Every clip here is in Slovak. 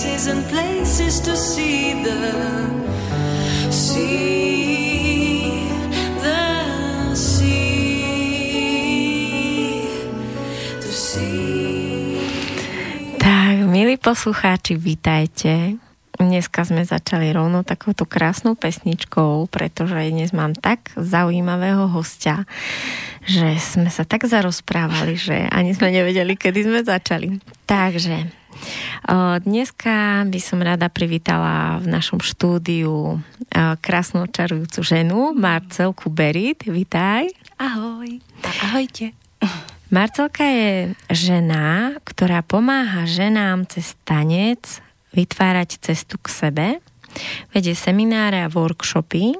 faces and places to see the sea. Tak, milí poslucháči, vítajte. Dneska sme začali rovno takouto krásnou pesničkou, pretože dnes mám tak zaujímavého hostia, že sme sa tak zarozprávali, že ani sme nevedeli, kedy sme začali. Takže dneska by som rada privítala v našom štúdiu krásnu čarujúcu ženu Marcelku Berit. Vítaj. Ahoj. Ahojte. Marcelka je žena, ktorá pomáha ženám cez tanec vytvárať cestu k sebe, vedie semináre a workshopy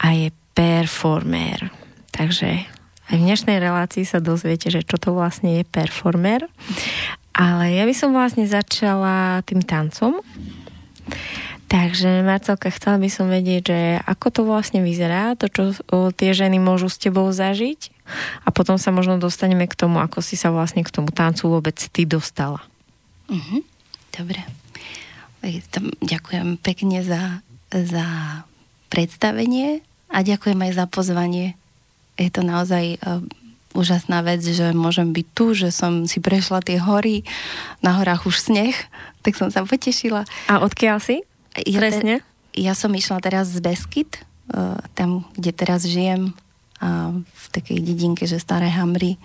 a je performer. Takže aj v dnešnej relácii sa dozviete, že čo to vlastne je performer. Ale ja by som vlastne začala tým tancom. Takže Marcelka, chcela by som vedieť, že ako to vlastne vyzerá, to, čo tie ženy môžu s tebou zažiť a potom sa možno dostaneme k tomu, ako si sa vlastne k tomu tancu vôbec ty dostala. Mhm, dobre. Ďakujem pekne za, za predstavenie a ďakujem aj za pozvanie. Je to naozaj uh, úžasná vec, že môžem byť tu, že som si prešla tie hory, na horách už sneh, tak som sa potešila. A odkiaľ si? Ja, Presne? Te, ja som išla teraz z Beskyt, uh, tam, kde teraz žijem, uh, v takej dedinke, že Staré Hamry,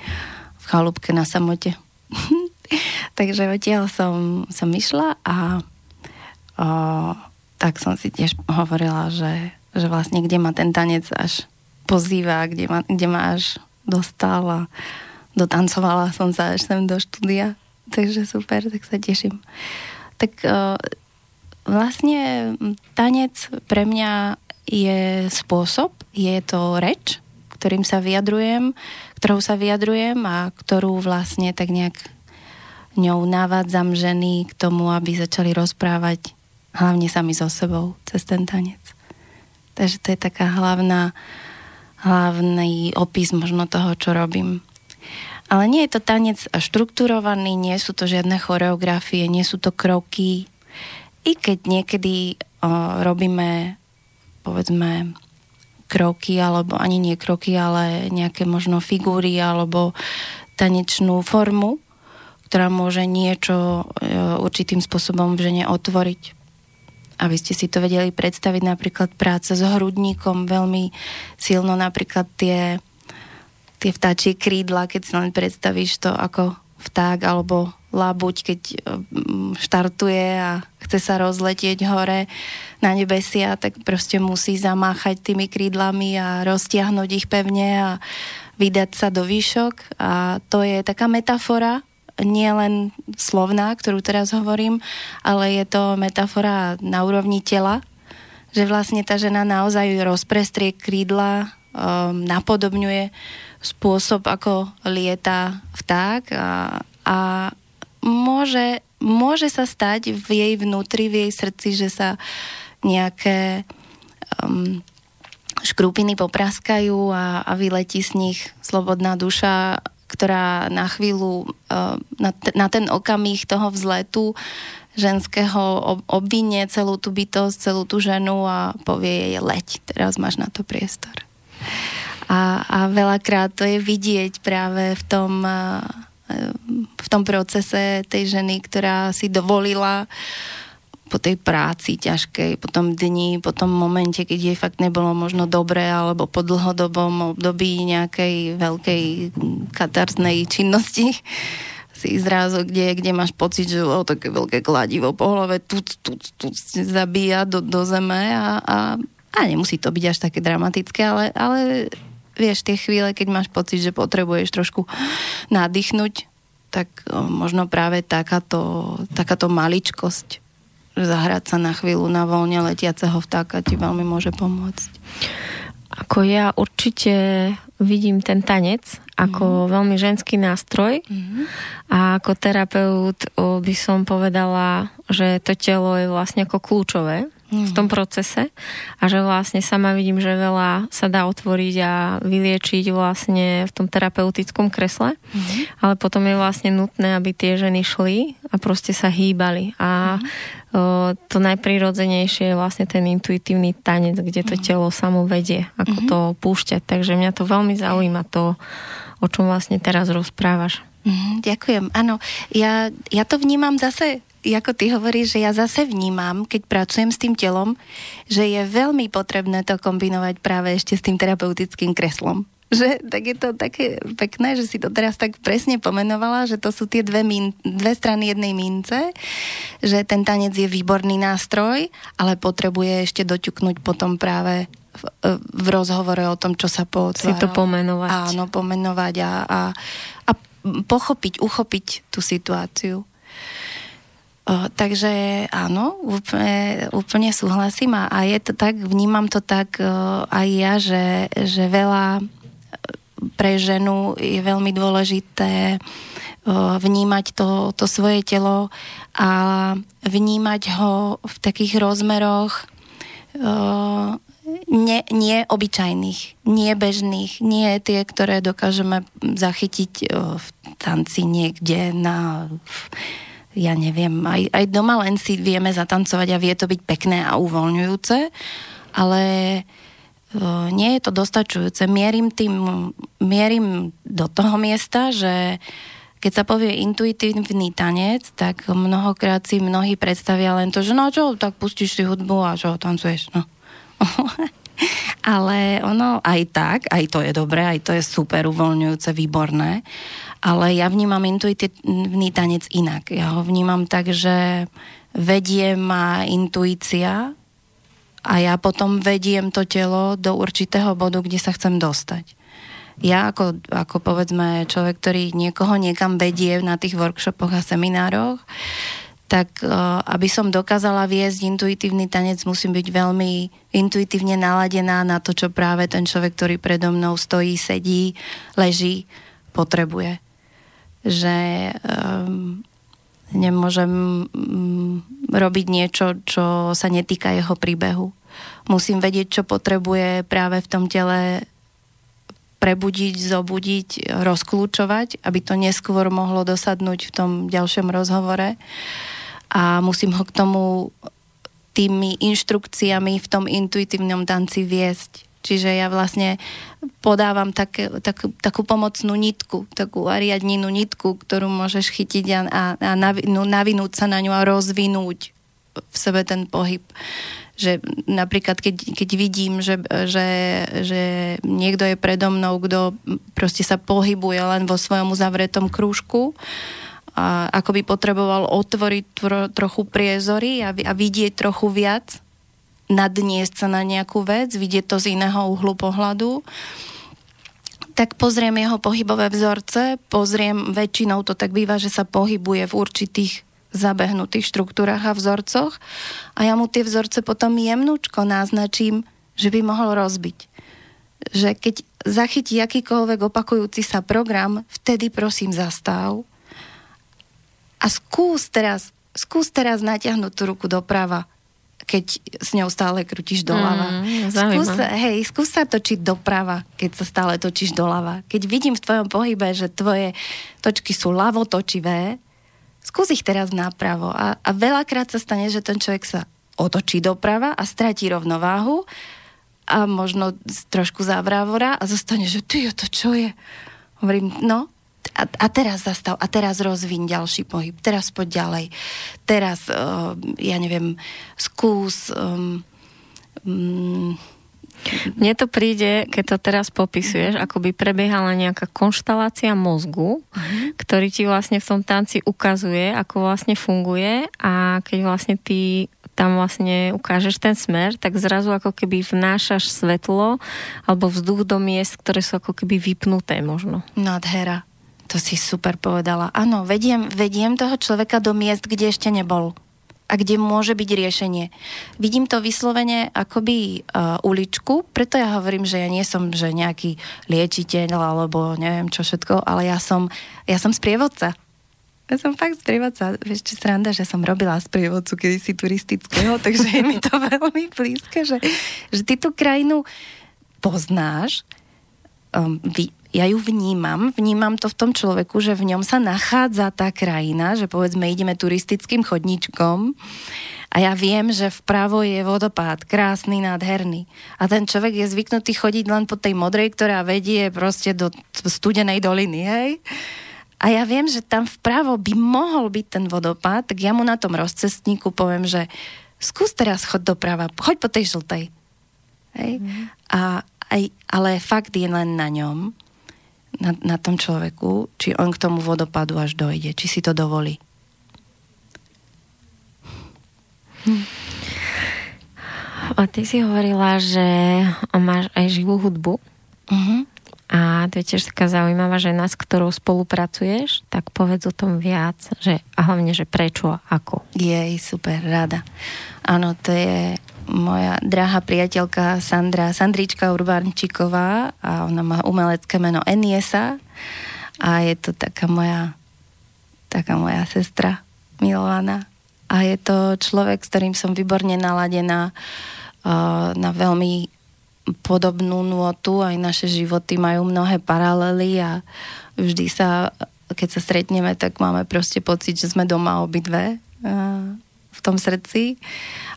v chalúbke na samote. Takže odtiaľ som, som išla a o, tak som si tiež hovorila, že, že vlastne kde ma ten tanec až pozýva, kde ma, kde ma až dostal a dotancovala som sa až sem do štúdia. Takže super, tak sa teším. Tak o, vlastne tanec pre mňa je spôsob, je to reč, ktorým sa vyjadrujem, ktorou sa vyjadrujem a ktorú vlastne tak nejak ňou navádzam ženy k tomu, aby začali rozprávať hlavne sami so sebou cez ten tanec. Takže to je taká hlavná, hlavný opis možno toho, čo robím. Ale nie je to tanec štrukturovaný, nie sú to žiadne choreografie, nie sú to kroky. I keď niekedy o, robíme, povedzme, kroky, alebo ani nie kroky, ale nejaké možno figúry, alebo tanečnú formu, ktorá môže niečo e, určitým spôsobom v žene otvoriť aby ste si to vedeli predstaviť, napríklad práca s hrudníkom, veľmi silno napríklad tie, tie vtáčie krídla, keď si len predstavíš to ako vták alebo labuť, keď mm, štartuje a chce sa rozletieť hore na nebesia, tak proste musí zamáchať tými krídlami a roztiahnuť ich pevne a vydať sa do výšok. A to je taká metafora nie len slovná, ktorú teraz hovorím, ale je to metafora na úrovni tela, že vlastne tá žena naozaj rozprestrie krídla, um, napodobňuje spôsob, ako lieta vták a, a môže, môže sa stať v jej vnútri, v jej srdci, že sa nejaké um, škrupiny popraskajú a, a vyletí z nich slobodná duša ktorá na chvíľu, eh, na, ten okamih toho vzletu ženského obvinie celú tú bytosť, celú tú ženu a povie jej leď, teraz máš na to priestor. A, a veľakrát to je vidieť práve v tom, eh, v tom procese tej ženy, ktorá si dovolila uh, po tej práci ťažkej, po tom dni, po tom momente, keď jej fakt nebolo možno dobre, alebo po dlhodobom období nejakej veľkej katarznej činnosti si zrazu, kde, kde máš pocit, že o, také veľké kladivo po hlave tu, tu, tu zabíja do, do zeme a, a, a nemusí to byť až také dramatické, ale, ale vieš, tie chvíle, keď máš pocit, že potrebuješ trošku nadýchnuť, tak možno práve takáto, takáto maličkosť zahrať sa na chvíľu na voľne letiaceho vtáka ti veľmi môže pomôcť. Ako ja určite vidím ten tanec ako mm. veľmi ženský nástroj mm. a ako terapeut by som povedala, že to telo je vlastne ako kľúčové v tom procese a že vlastne sama vidím, že veľa sa dá otvoriť a vyliečiť vlastne v tom terapeutickom kresle, mm-hmm. ale potom je vlastne nutné, aby tie ženy šli a proste sa hýbali a mm-hmm. o, to najprirodzenejšie je vlastne ten intuitívny tanec, kde to mm-hmm. telo samo vedie, ako mm-hmm. to púšťať, takže mňa to veľmi zaujíma to, o čom vlastne teraz rozprávaš. Mm, ďakujem. Áno, ja, ja to vnímam zase ako ty hovoríš, že ja zase vnímam, keď pracujem s tým telom, že je veľmi potrebné to kombinovať práve ešte s tým terapeutickým kreslom. Že tak je to také pekné, že si to teraz tak presne pomenovala, že to sú tie dve, min, dve strany jednej mince, že ten tanec je výborný nástroj, ale potrebuje ešte doťuknúť potom práve v, v rozhovore o tom, čo sa potvára. Si to pomenovať. Áno, pomenovať a, a, a pochopiť, uchopiť tú situáciu. O, takže áno, úplne, úplne súhlasím a, a je to tak, vnímam to tak o, aj ja, že, že veľa pre ženu je veľmi dôležité o, vnímať to, to svoje telo a vnímať ho v takých rozmeroch o, nie, nie obyčajných, nie bežných, nie tie, ktoré dokážeme zachytiť v tanci niekde na ja neviem, aj, aj doma len si vieme zatancovať a vie to byť pekné a uvoľňujúce, ale uh, nie je to dostačujúce. Mierim tým, mierim do toho miesta, že keď sa povie intuitívny tanec, tak mnohokrát si mnohí predstavia len to, že no čo, tak pustíš si hudbu a čo, tancuješ, no. ale ono aj tak, aj to je dobré, aj to je super uvoľňujúce, výborné, ale ja vnímam intuitívny tanec inak. Ja ho vnímam tak, že vedie ma intuícia a ja potom vediem to telo do určitého bodu, kde sa chcem dostať. Ja ako, ako povedzme človek, ktorý niekoho niekam vedie na tých workshopoch a seminároch, tak uh, aby som dokázala viesť intuitívny tanec, musím byť veľmi intuitívne naladená na to, čo práve ten človek, ktorý predo mnou stojí, sedí, leží, potrebuje že um, nemôžem um, robiť niečo, čo sa netýka jeho príbehu. Musím vedieť, čo potrebuje práve v tom tele prebudiť, zobudiť, rozklúčovať, aby to neskôr mohlo dosadnúť v tom ďalšom rozhovore. A musím ho k tomu tými inštrukciami v tom intuitívnom tanci viesť. Čiže ja vlastne podávam tak, tak, takú pomocnú nitku, takú ariadninu nitku, ktorú môžeš chytiť a, a, no, navinúť sa na ňu a rozvinúť v sebe ten pohyb. Že napríklad, keď, keď vidím, že, že, že niekto je predo mnou, kto proste sa pohybuje len vo svojom uzavretom krúžku, a ako by potreboval otvoriť tro, trochu priezory a, a vidieť trochu viac, nadniesť sa na nejakú vec, vidieť to z iného uhlu pohľadu, tak pozriem jeho pohybové vzorce, pozriem, väčšinou to tak býva, že sa pohybuje v určitých zabehnutých štruktúrach a vzorcoch a ja mu tie vzorce potom jemnúčko naznačím, že by mohol rozbiť. Že keď zachytí akýkoľvek opakujúci sa program, vtedy prosím zastav a skús teraz, skús teraz natiahnuť tú ruku doprava keď s ňou stále krútiš doľava. Mm, skús, hej, skús sa točiť doprava, keď sa stále točíš doľava. Keď vidím v tvojom pohybe, že tvoje točky sú ľavo točivé, skús ich teraz napravo. A, a veľakrát sa stane, že ten človek sa otočí doprava a stratí rovnováhu a možno trošku závrávora a zostane, že ty, to čo je? Hovorím, no, a, a teraz zastav, a teraz rozvíň ďalší pohyb, teraz poď ďalej, teraz, uh, ja neviem, skús... Um, um, mne to príde, keď to teraz popisuješ, ako by prebiehala nejaká konštalácia mozgu, uh-huh. ktorý ti vlastne v tom tanci ukazuje, ako vlastne funguje a keď vlastne ty tam vlastne ukážeš ten smer, tak zrazu ako keby vnášaš svetlo alebo vzduch do miest, ktoré sú ako keby vypnuté možno. Nádhera. To si super povedala. Áno, vediem, vediem toho človeka do miest, kde ešte nebol a kde môže byť riešenie. Vidím to vyslovene akoby uh, uličku, preto ja hovorím, že ja nie som že nejaký liečiteľ alebo neviem čo všetko, ale ja som, ja som sprievodca. Ja som fakt sprievodca, vieš, či sranda, že som robila sprievodcu kedysi turistického, takže je mi to veľmi blízke, že, že ty tú krajinu poznáš, um, vy, ja ju vnímam, vnímam to v tom človeku, že v ňom sa nachádza tá krajina, že povedzme ideme turistickým chodničkom a ja viem, že vpravo je vodopád, krásny, nádherný. A ten človek je zvyknutý chodiť len po tej modrej, ktorá vedie proste do studenej doliny, hej? a ja viem, že tam vpravo by mohol byť ten vodopád, tak ja mu na tom rozcestníku poviem, že skús teraz chod doprava, choď po tej žltej. Hej? Mm. A, aj, ale fakt je len na ňom, na, na tom človeku, či on k tomu vodopadu až dojde, či si to dovolí. Hm. A ty si hovorila, že máš aj živú hudbu. Uh-huh. A to je tiež taká zaujímavá žena, s ktorou spolupracuješ, tak povedz o tom viac, že, a hlavne, že prečo, ako. Jej, super, rada. Áno, to je moja drahá priateľka Sandra, Sandrička Urbančíková a ona má umelecké meno Eniesa a je to taká moja taká moja sestra milovaná. A je to človek, s ktorým som výborne naladená uh, na veľmi podobnú nôtu, aj naše životy majú mnohé paralely a vždy sa, keď sa stretneme, tak máme proste pocit, že sme doma obidve v tom srdci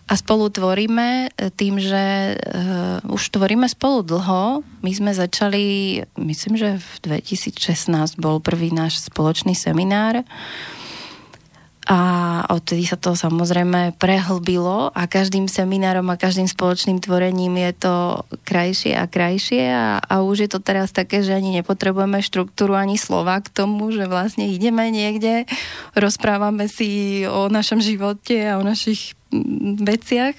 a spolu tvoríme tým, že uh, už tvoríme spolu dlho. My sme začali, myslím, že v 2016 bol prvý náš spoločný seminár a odtedy sa to samozrejme prehlbilo a každým seminárom a každým spoločným tvorením je to krajšie a krajšie a, a už je to teraz také, že ani nepotrebujeme štruktúru ani slova k tomu, že vlastne ideme niekde, rozprávame si o našom živote a o našich veciach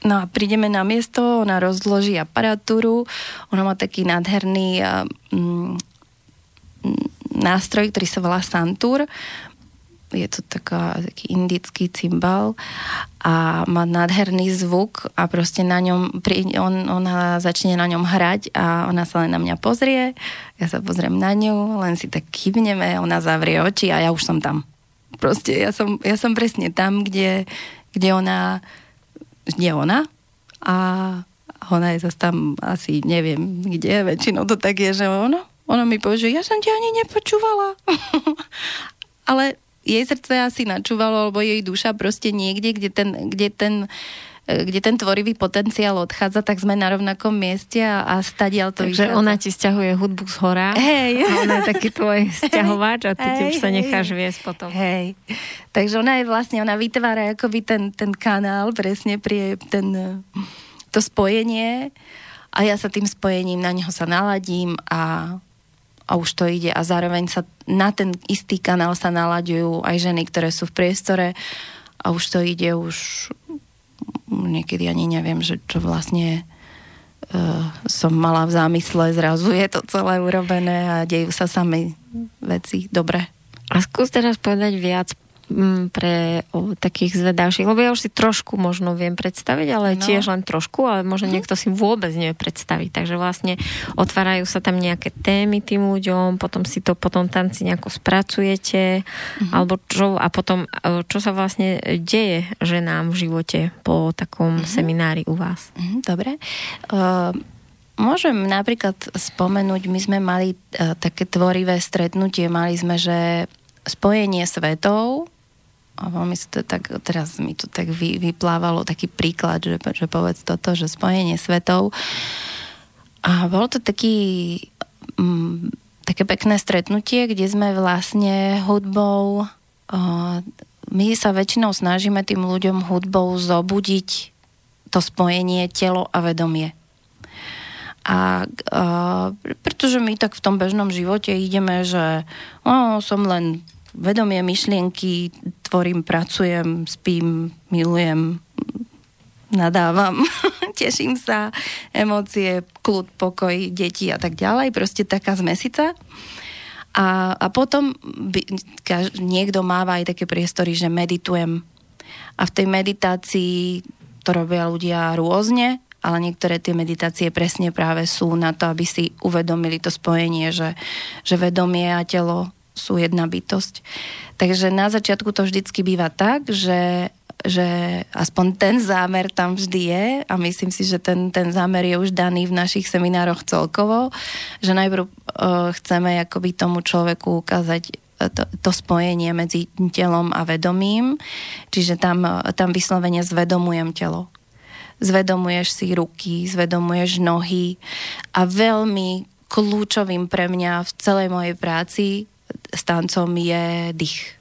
No a prídeme na miesto, ona rozloží aparatúru, ona má taký nádherný mm, nástroj, ktorý sa volá Santur je to taká, taký indický cymbal a má nádherný zvuk a proste na ňom, on, ona začne na ňom hrať a ona sa len na mňa pozrie, ja sa pozriem na ňu, len si tak kývneme, ona zavrie oči a ja už som tam. Proste ja som, ja som presne tam, kde, kde ona kde ona a ona je zase tam asi neviem kde, väčšinou to tak je, že ono, ono mi povie, že ja som ťa ani nepočúvala. Ale jej srdce asi načúvalo, alebo jej duša proste niekde, kde ten, kde ten e, kde ten tvorivý potenciál odchádza, tak sme na rovnakom mieste a, a stadiaľ to Takže vychádza. ona ti stiahuje hudbu z hora Hej. a ona je taký tvoj stiahovač a ty hej, už sa necháš viesť potom. Hej. Takže ona je vlastne, ona vytvára akoby ten, ten kanál presne pri ten, to spojenie a ja sa tým spojením na neho sa naladím a a už to ide a zároveň sa na ten istý kanál sa nalaďujú aj ženy, ktoré sú v priestore a už to ide už niekedy ani neviem, že čo vlastne uh, som mala v zámysle, zrazu je to celé urobené a dejú sa sami veci dobre. A skús teraz povedať viac pre o, takých zvedavších, lebo ja už si trošku možno viem predstaviť, ale no. tiež len trošku, ale možno mm. niekto si vôbec nevie predstaviť. Takže vlastne otvárajú sa tam nejaké témy tým ľuďom, potom si to potom tam si nejako spracujete, mm. alebo čo, a potom e, čo sa vlastne deje ženám v živote po takom mm. seminári u vás? Mm, dobre. Uh... Môžem napríklad spomenúť, my sme mali uh, také tvorivé stretnutie, mali sme, že spojenie svetov, a veľmi sa to tak, teraz mi to tak vy, vyplávalo taký príklad, že, že povedz toto, že spojenie svetov. A bolo to taký, m, mm, také pekné stretnutie, kde sme vlastne hudbou, uh, my sa väčšinou snažíme tým ľuďom hudbou zobudiť to spojenie telo a vedomie. A, a pretože my tak v tom bežnom živote ideme, že o, som len vedomie myšlienky, tvorím, pracujem, spím, milujem, nadávam, teším sa, emócie, kľud, pokoj, deti a tak ďalej, proste taká zmesica. A, a potom by, kaž, niekto máva aj také priestory, že meditujem. A v tej meditácii to robia ľudia rôzne, ale niektoré tie meditácie presne práve sú na to, aby si uvedomili to spojenie, že, že vedomie a telo sú jedna bytosť. Takže na začiatku to vždycky býva tak, že že aspoň ten zámer tam vždy je a myslím si, že ten, ten zámer je už daný v našich seminároch celkovo, že najprv uh, chceme akoby tomu človeku ukázať to, to spojenie medzi telom a vedomím, čiže tam, tam vyslovene zvedomujem telo. Zvedomuješ si ruky, zvedomuješ nohy a veľmi kľúčovým pre mňa v celej mojej práci s je dých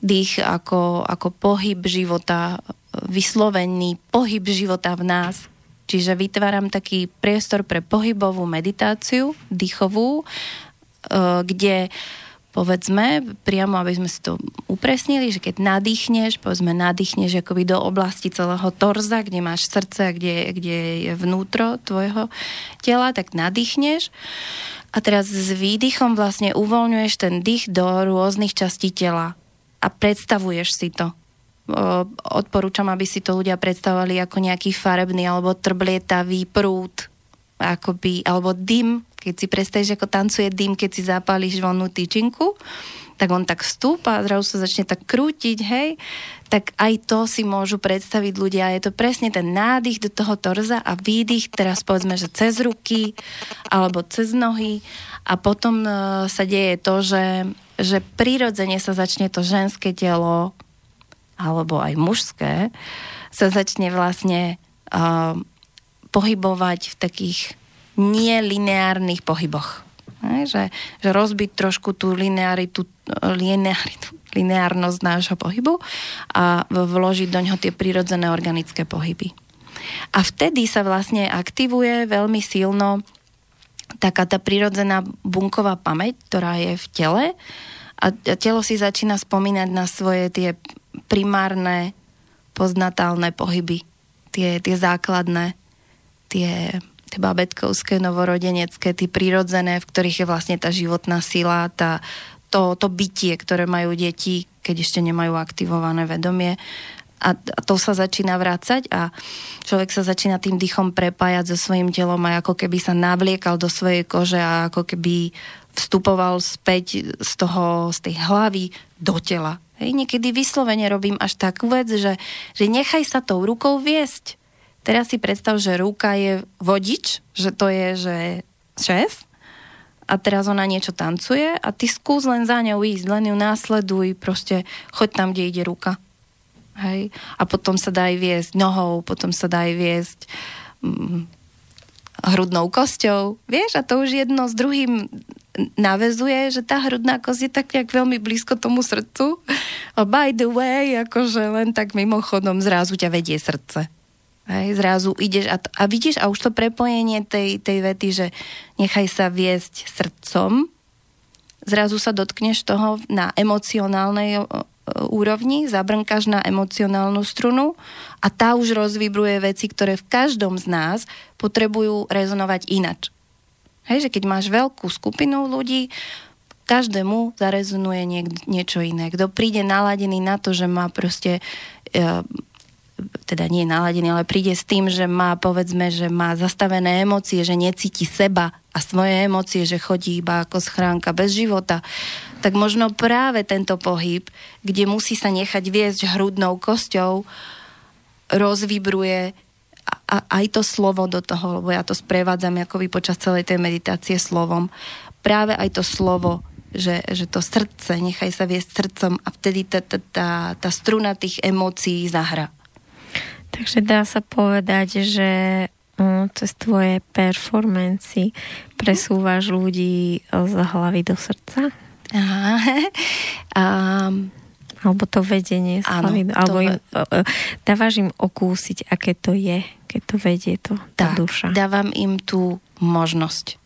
dých ako, ako pohyb života, vyslovený pohyb života v nás. Čiže vytváram taký priestor pre pohybovú meditáciu, dýchovú, e, kde povedzme, priamo aby sme si to upresnili, že keď nadýchneš, povedzme nadýchneš akoby do oblasti celého torza, kde máš srdce a kde, kde je vnútro tvojho tela, tak nadýchneš a teraz s výdychom vlastne uvoľňuješ ten dých do rôznych častí tela a predstavuješ si to. Odporúčam, aby si to ľudia predstavovali ako nejaký farebný alebo trblietavý prúd, akoby, alebo dym, keď si predstavíš, ako tancuje dym, keď si zapálíš vonú tyčinku, tak on tak vstúpa a zrazu sa začne tak krútiť, hej, tak aj to si môžu predstaviť ľudia. Je to presne ten nádych do toho torza a výdych, teraz povedzme, že cez ruky alebo cez nohy a potom uh, sa deje to, že že prirodzene sa začne to ženské telo alebo aj mužské sa začne vlastne uh, pohybovať v takých nelineárnych pohyboch. Že, že rozbiť trošku tú linearitu, linearitu, lineárnosť nášho pohybu a vložiť do ňoho tie prirodzené organické pohyby. A vtedy sa vlastne aktivuje veľmi silno taká tá prirodzená bunková pamäť, ktorá je v tele a telo si začína spomínať na svoje tie primárne poznatálne pohyby, tie, tie základné, tie, tie babetkovské, novorodenecké, tie prírodzené, v ktorých je vlastne tá životná sila, tá, to, to bytie, ktoré majú deti, keď ešte nemajú aktivované vedomie a, a to sa začína vrácať a človek sa začína tým dýchom prepájať so svojím telom a ako keby sa navliekal do svojej kože a ako keby vstupoval späť z toho, z tej hlavy do tela. Hej, niekedy vyslovene robím až takú vec, že, že nechaj sa tou rukou viesť. Teraz si predstav, že ruka je vodič, že to je, že šéf a teraz ona niečo tancuje a ty skús len za ňou ísť, len ju následuj, proste choď tam, kde ide ruka. Hej? A potom sa dá aj viesť nohou, potom sa dá aj viesť hm, hrudnou kosťou. Vieš, a to už jedno s druhým navezuje, že tá hrudná kosť je tak nejak veľmi blízko tomu srdcu. A by the way, akože len tak mimochodom zrazu ťa vedie srdce. Hej, zrazu ideš a, a vidíš, a už to prepojenie tej, tej vety, že nechaj sa viesť srdcom, zrazu sa dotkneš toho na emocionálnej úrovni, zabrnkáš na emocionálnu strunu a tá už rozvibruje veci, ktoré v každom z nás potrebujú rezonovať inač. Hej, že keď máš veľkú skupinu ľudí, každému zarezonuje niek- niečo iné. Kto príde naladený na to, že má proste e, teda nie je naladený, ale príde s tým, že má, povedzme, že má zastavené emócie, že necíti seba a svoje emócie, že chodí iba ako schránka bez života, tak možno práve tento pohyb, kde musí sa nechať viesť hrudnou kosťou, rozvibruje a aj to slovo do toho, lebo ja to sprevádzam akoby počas celej tej meditácie slovom. Práve aj to slovo, že, že to srdce, nechaj sa viesť srdcom a vtedy tá, tá, tá, tá struna tých emócií zahra. Takže dá sa povedať, že mm, cez tvoje performancy presúvaš ľudí z hlavy do srdca? um, alebo to vedenie z hlavy, áno, alebo im, dávaš im okúsiť, aké to je, keď to vedie to, tá tak, duša. dávam im tú možnosť.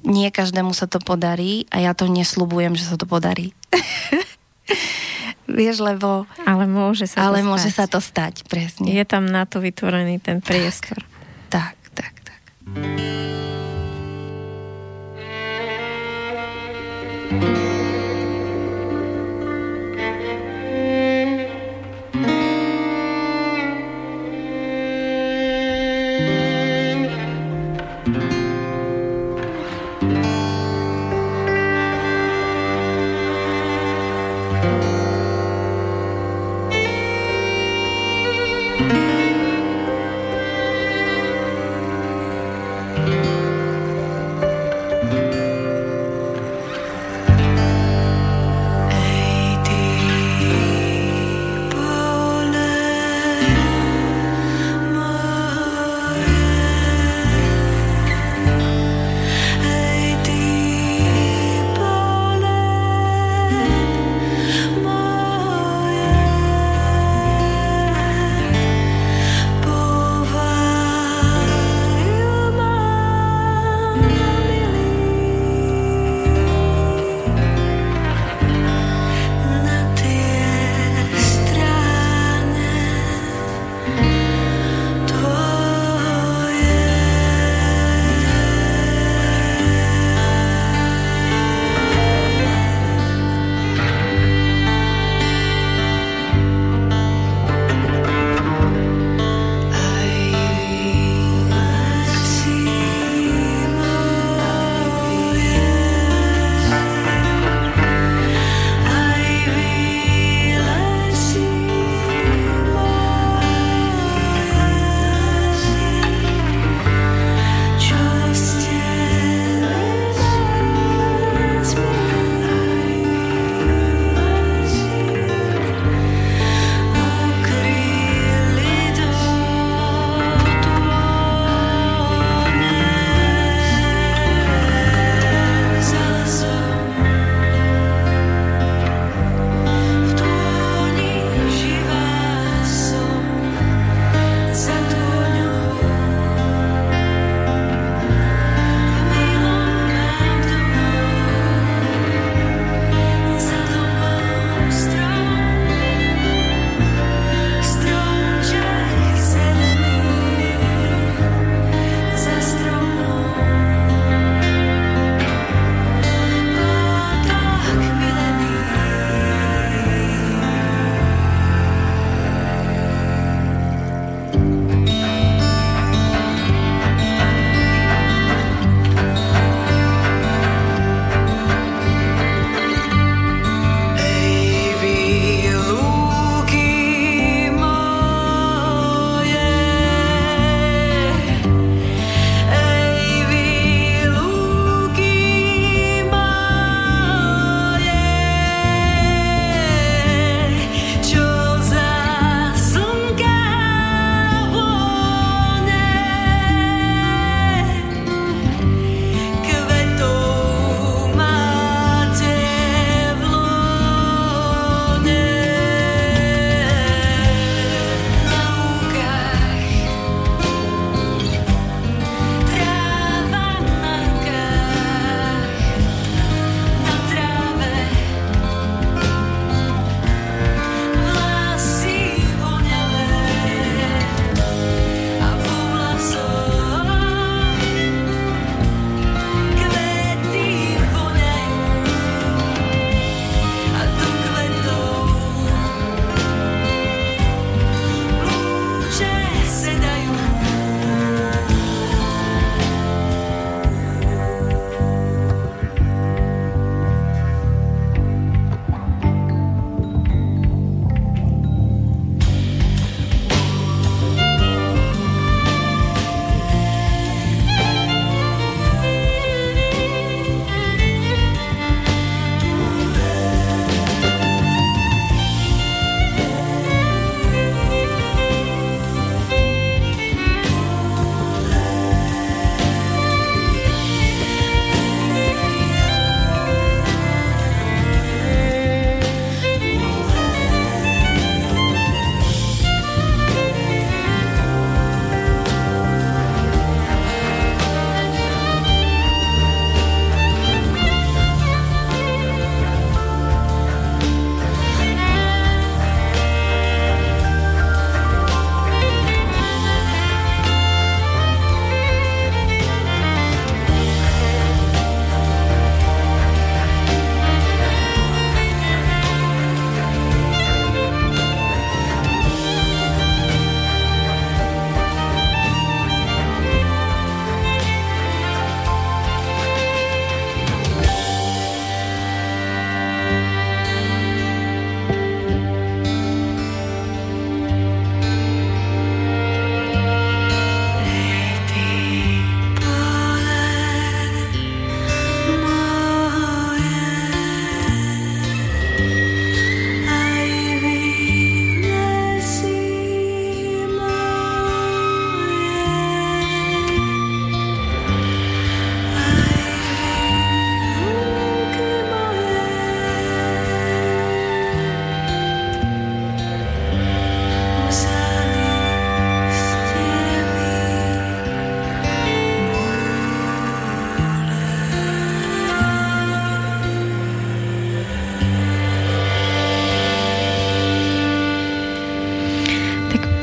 Nie každému sa to podarí a ja to nesľubujem, že sa to podarí. Vieš, lebo... Ale môže sa ale to môže stať. sa to stať, presne. Je tam na to vytvorený ten priestor. Tak, tak, tak. tak.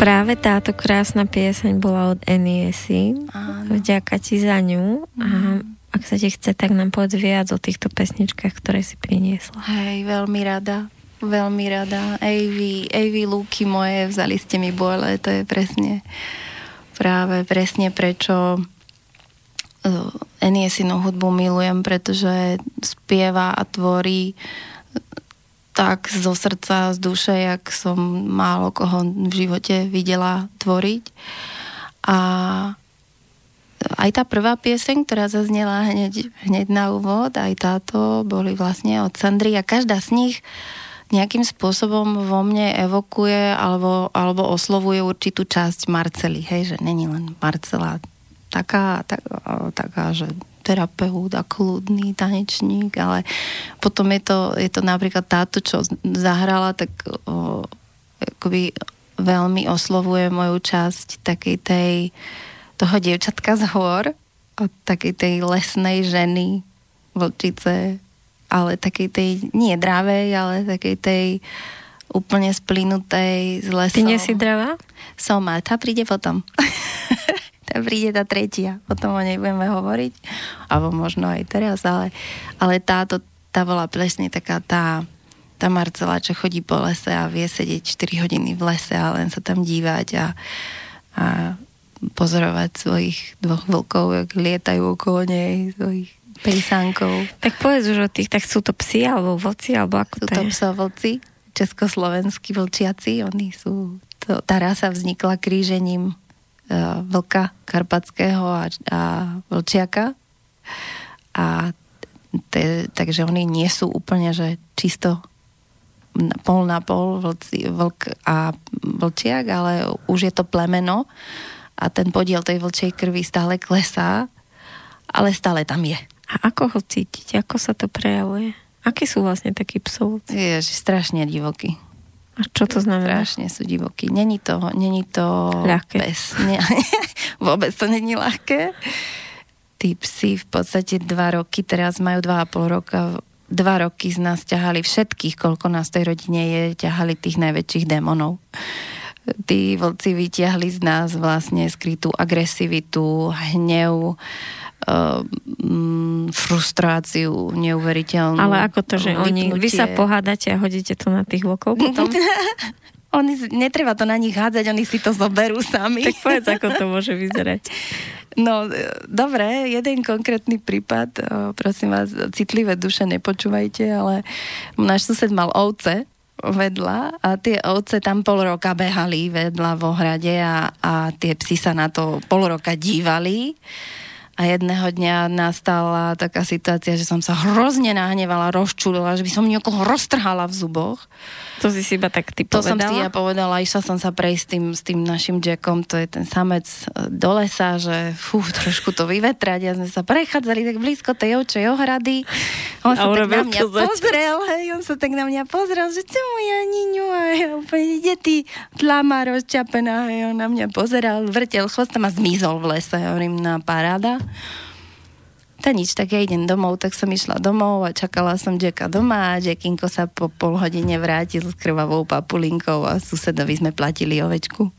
Práve táto krásna pieseň bola od Eniesi. Vďaka ti za ňu. Mm. A ak sa ti chce, tak nám povedz viac o týchto pesničkách, ktoré si priniesla. Hej, veľmi rada. Veľmi rada. Avy, Avy lúky moje, vzali ste mi bole, to je presne práve presne prečo Eniesinu hudbu milujem, pretože spieva a tvorí tak zo srdca, z duše, jak som málo koho v živote videla tvoriť. A aj tá prvá pieseň, ktorá zaznela hneď, hneď na úvod, aj táto boli vlastne od Sandry a každá z nich nejakým spôsobom vo mne evokuje alebo, alebo oslovuje určitú časť Marcely, hej, že není len Marcela taká, tak, taká, že terapeut a kľudný tanečník, ale potom je to, je to napríklad táto, čo zahrala, tak o, akoby veľmi oslovuje moju časť takej tej toho dievčatka z hor, od takej tej lesnej ženy, vlčice, ale takej tej, nie dravej, ale takej tej úplne splynutej z lesom. Ty nie si dravá? Som, a tá príde potom. tá príde tá tretia, potom o nej budeme hovoriť, alebo možno aj teraz, ale, ale táto, tá bola presne taká tá, tá Marcela, čo chodí po lese a vie sedieť 4 hodiny v lese a len sa tam dívať a, a pozorovať svojich dvoch vlkov, jak lietajú okolo nej, svojich pejsánkov. Tak povedz už o tých, tak sú to psi alebo vlci, alebo ako sú to, to? Sú vlci, československí vlčiaci, oni sú, to, tá rasa vznikla krížením vlka karpatského a, a vlčiaka. A te, takže oni nie sú úplne, že čisto pol na pol vlci, vlk a vlčiak, ale už je to plemeno a ten podiel tej vlčej krvi stále klesá, ale stále tam je. A ako ho cítiť? Ako sa to prejavuje? Akí sú vlastne takí psovci? Ježi, strašne divoký. A čo to znamená? Strašne sú divokí. Není to, není to ľahké. pes. Nie, vôbec to není ľahké. Tí psi v podstate dva roky, teraz majú dva a pol roka, dva roky z nás ťahali všetkých, koľko nás tej rodine je, ťahali tých najväčších démonov. Tí vlci vyťahli z nás vlastne skrytú agresivitu, hnev, um, frustráciu neuveriteľnú. Ale ako to, že oni, vy sa pohádate a hodíte to na tých vlkov potom? oni, netreba to na nich hádzať, oni si to zoberú sami. Tak povedz, ako to môže vyzerať. No, dobre, jeden konkrétny prípad, prosím vás, citlivé duše nepočúvajte, ale náš sused mal ovce vedľa a tie ovce tam pol roka behali vedľa v ohrade a, a tie psi sa na to pol roka dívali a jedného dňa nastala taká situácia, že som sa hrozne nahnevala, rozčulila, že by som niekoho roztrhala v zuboch. To si si iba tak ty povedala? To som si ja povedala, išla som sa prejsť s tým, s tým našim Jackom, to je ten samec e, do lesa, že fú, trošku to vyvetrať a sme sa prechádzali tak blízko tej ovčej ohrady. On sa tak na mňa pozrel, hej, on sa tak na mňa pozrel, že čo moja niňu, a ja úplne, ide ty tlama rozčapená, hej, on na mňa pozeral, vrtel chvostom a zmizol v lese, hovorím, na paráda tak nič, tak ja idem domov, tak som išla domov a čakala som Jacka doma a Jackinko sa po pol hodine vrátil s krvavou papulinkou a susedovi sme platili ovečku.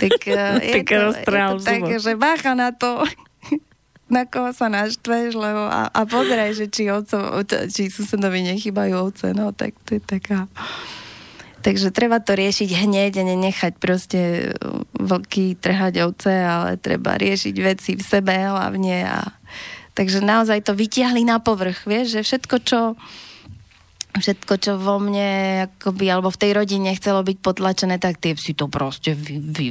Tak, je, to, je to také, že bacha na to, na koho sa naštveš, lebo a, a pozeraj, že či, ovco, či susedovi nechybajú ovce, no tak to je taká... Takže treba to riešiť hneď a nenechať proste vlky trhať ovce, ale treba riešiť veci v sebe hlavne a Takže naozaj to vytiahli na povrch, vieš, že všetko, čo všetko, čo vo mne akoby, alebo v tej rodine chcelo byť potlačené, tak tie si to proste vy, vy,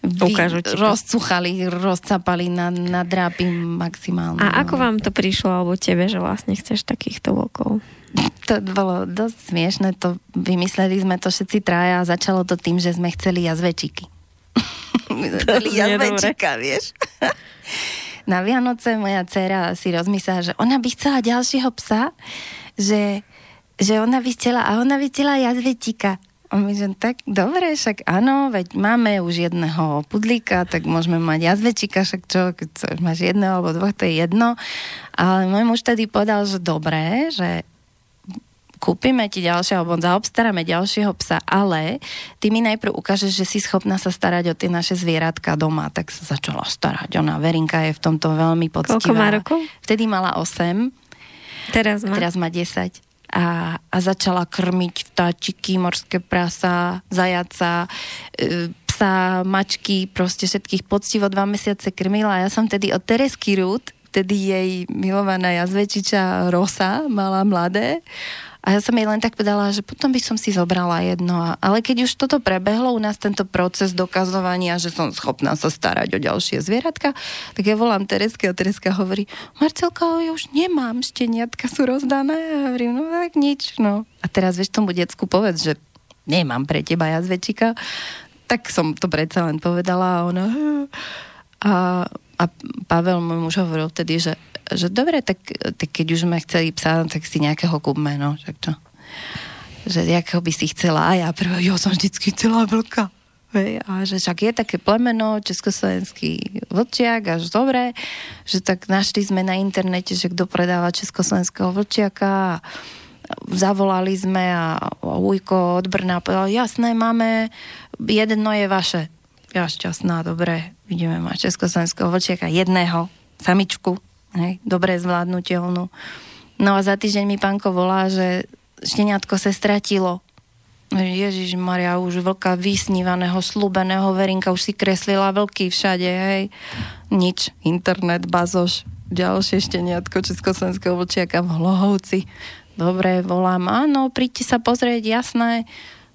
vy rozcuchali, rozcapali na, na drápy maximálne. A ako vám to prišlo, alebo tebe, že vlastne chceš takýchto vlkov? To bolo dosť smiešne, to vymysleli sme to všetci traja a začalo to tým, že sme chceli jazvečíky. chceli jazvečíka, vieš na Vianoce moja dcera si rozmyslela, že ona by chcela ďalšieho psa, že, že ona by chcela, a ona by chcela jazvetika. A my, že tak dobre, však áno, veď máme už jedného pudlíka, tak môžeme mať jazvečika, však čo, keď máš jedného alebo dvoch, to je jedno. Ale môj muž tedy povedal, že dobré, že kúpime ti ďalšieho, alebo zaobstaráme ďalšieho psa, ale ty mi najprv ukážeš, že si schopná sa starať o tie naše zvieratka doma. Tak sa začala starať. Ona, Verinka je v tomto veľmi poctivá. Koľko má rokov? Vtedy mala 8. Teraz má? Teraz má 10 a, a začala krmiť vtáčiky, morské prasa, zajaca, e, psa, mačky, proste všetkých poctivo dva mesiace krmila. Ja som tedy od Teresky Rút, tedy jej milovaná jazvečiča Rosa, mala mladé a ja som jej len tak povedala, že potom by som si zobrala jedno. Ale keď už toto prebehlo u nás, tento proces dokazovania, že som schopná sa starať o ďalšie zvieratka, tak ja volám Tereske a Tereska hovorí, Marcelka, ja už nemám, šteniatka sú rozdané. A hovorím, no tak nič, no. A teraz vieš tomu decku povedz, že nemám pre teba jazvečika. Tak som to predsa len povedala a ona... A, a Pavel, môj muž, hovoril vtedy, že že dobre, tak, tak keď už sme chceli psa, tak si nejakého kúpme, no, však čo. Že jakého by si chcela, a ja prvé, ja som vždycky chcela vlka. Hej, a že však je také plemeno, československý vlčiak, až dobre, že tak našli sme na internete, že kto predáva československého vlčiaka a zavolali sme a, Ujko od Brna povedal, jasné, máme, jedno je vaše. Ja šťastná, dobre, ideme mať československého vlčiaka, jedného, samičku, hej, dobre zvládnutelnú. No a za týždeň mi pánko volá, že šteniatko sa stratilo. Ježiš Maria, už vlka vysnívaného, slúbeného, Verinka už si kreslila vlky všade, hej. Nič, internet, bazoš, ďalšie šteniatko československého vlčiaka v Hlohovci. Dobre, volám, áno, príďte sa pozrieť, jasné.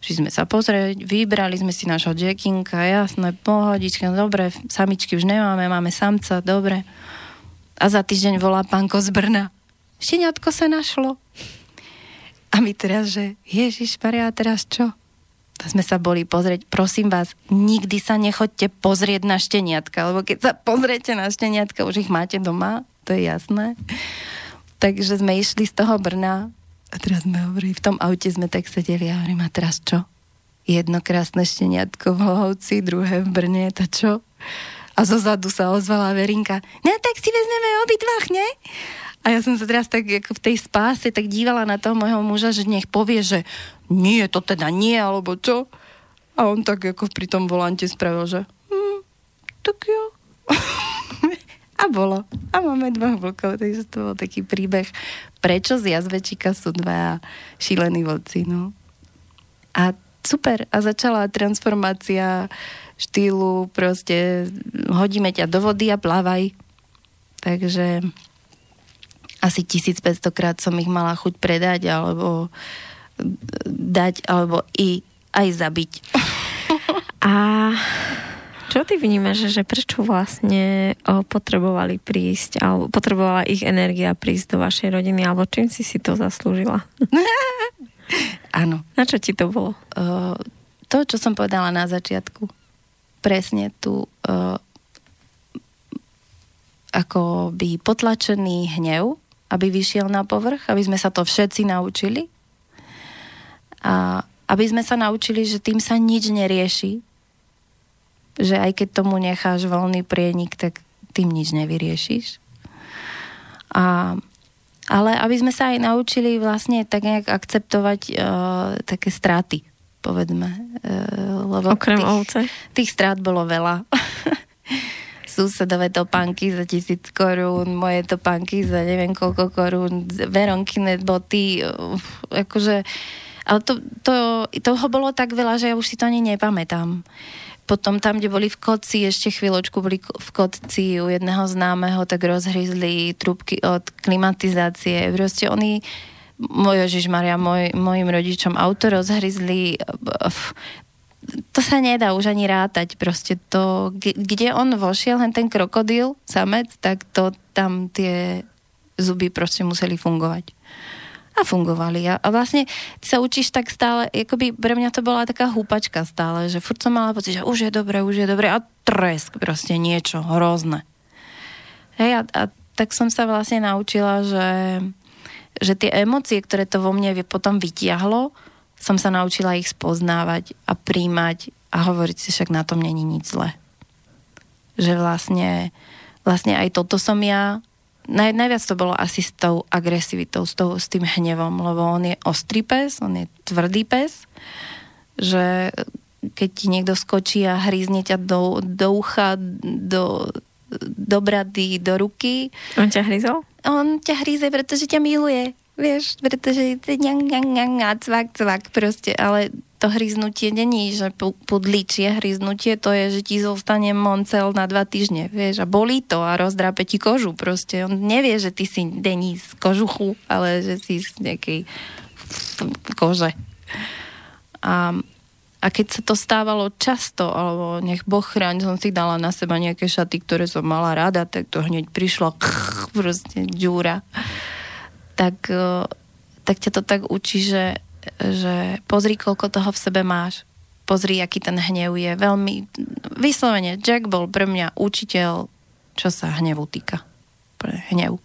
Šli sme sa pozrieť, vybrali sme si našho Jackinka, jasné, pohodička, dobre, samičky už nemáme, máme samca, dobre. A za týždeň volá pánko z Brna. Šteniatko sa našlo. A my teraz, že Ježiš Maria, teraz čo? To sme sa boli pozrieť. Prosím vás, nikdy sa nechoďte pozrieť na šteniatka, lebo keď sa pozriete na šteniatka, už ich máte doma, to je jasné. Takže sme išli z toho Brna a teraz sme hovorili, v tom aute sme tak sedeli a hovorím, a teraz čo? Jedno krásne šteniatko v Hlohovci, druhé v Brne, to čo? A zo zadu sa ozvala Verinka, no tak si vezmeme obidvách, ne? A ja som sa teraz tak ako v tej spáse tak dívala na toho môjho muža, že nech povie, že nie, to teda nie, alebo čo. A on tak ako pri tom volante spravil, že hm, tak jo. a bolo. A máme dvoch vlkov, takže to bol taký príbeh, prečo z jazvečíka sú dva šílení vlci, no. A super. A začala transformácia štýlu proste hodíme ťa do vody a plávaj. Takže asi 1500 krát som ich mala chuť predať alebo dať, alebo i aj zabiť. A čo ty vnímaš, že prečo vlastne potrebovali prísť, alebo potrebovala ich energia prísť do vašej rodiny, alebo čím si si to zaslúžila? Áno. Na čo ti to bolo? to, čo som povedala na začiatku presne tu uh, ako by potlačený hnev, aby vyšiel na povrch, aby sme sa to všetci naučili. A aby sme sa naučili, že tým sa nič nerieši. Že aj keď tomu necháš voľný prienik, tak tým nič nevyriešiš. A, ale aby sme sa aj naučili vlastne tak nejak akceptovať uh, také straty povedzme. E, lebo Okrem tých, ovce? Tých strát bolo veľa. Susedové topánky za tisíc korún, moje topánky za neviem koľko korún, Veronkine boty, akože, ale to, to, toho bolo tak veľa, že ja už si to ani nepamätám. Potom tam, kde boli v Koci, ešte chvíľočku boli v Koci u jedného známeho, tak rozhryzli trúbky od klimatizácie. Proste oni môj Ježiš Maria, môj, mojim rodičom auto rozhryzli to sa nedá už ani rátať. Proste to, kde on vošiel, hen ten krokodil, samec, tak to tam tie zuby proste museli fungovať. A fungovali. A, a vlastne ty sa učíš tak stále, akoby pre mňa to bola taká húpačka stále, že furt som mala pocit, že už je dobre, už je dobre a tresk, proste niečo hrozné. Hej, a, a tak som sa vlastne naučila, že že tie emócie, ktoré to vo mne potom vytiahlo, som sa naučila ich spoznávať a príjmať a hovoriť si však na tom není nič zle. Že vlastne, vlastne aj toto som ja, naj, najviac to bolo asi s tou agresivitou, s, tou, s tým hnevom, lebo on je ostrý pes, on je tvrdý pes, že keď ti niekto skočí a hrízne ťa do, do ucha, do, do brady, do ruky. On ťa hryzol? On ťa hríze, pretože ťa miluje. Vieš, pretože ňang, ňang, ňang, a cvak, cvak proste, ale to hryznutie není, že pudličie hryznutie, to je, že ti zostane moncel na dva týždne, vieš, a bolí to a rozdrápe ti kožu proste. On nevie, že ty si není z kožuchu, ale že si z nejakej kože. A, a keď sa to stávalo často, alebo nech Boh chráň, som si dala na seba nejaké šaty, ktoré som mala rada, tak to hneď prišlo proste ďúra tak, e, tak ťa to tak učí, že, že pozri, koľko toho v sebe máš. Pozri, aký ten hnev je. Veľmi, vyslovene, Jack bol pre mňa učiteľ, čo sa hnevu týka. Pre hnev.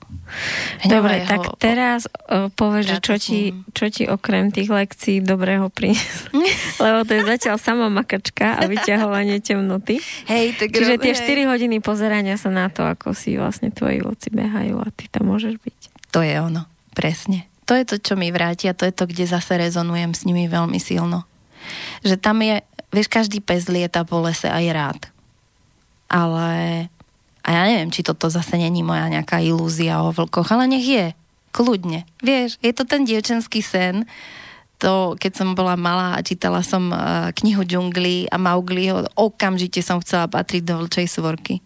hnev Dobre, jeho, tak teraz uh, povedz, že čo ti, čo ti okrem tých lekcií dobrého prinieslo. Lebo to je zatiaľ sama makačka a vyťahovanie temnoty. Hej, tak Čiže tie 4 hodiny pozerania sa na to, ako si vlastne tvoji voci behajú a ty tam môžeš byť. To je ono. Presne. To je to, čo mi vrátia, to je to, kde zase rezonujem s nimi veľmi silno. Že tam je, vieš, každý pes lieta po lese a je rád. Ale, a ja neviem, či toto zase není moja nejaká ilúzia o vlkoch, ale nech je. Kľudne. Vieš, je to ten dievčenský sen, to, keď som bola malá a čítala som uh, knihu Džungli a Maugliho, okamžite som chcela patriť do vlčej svorky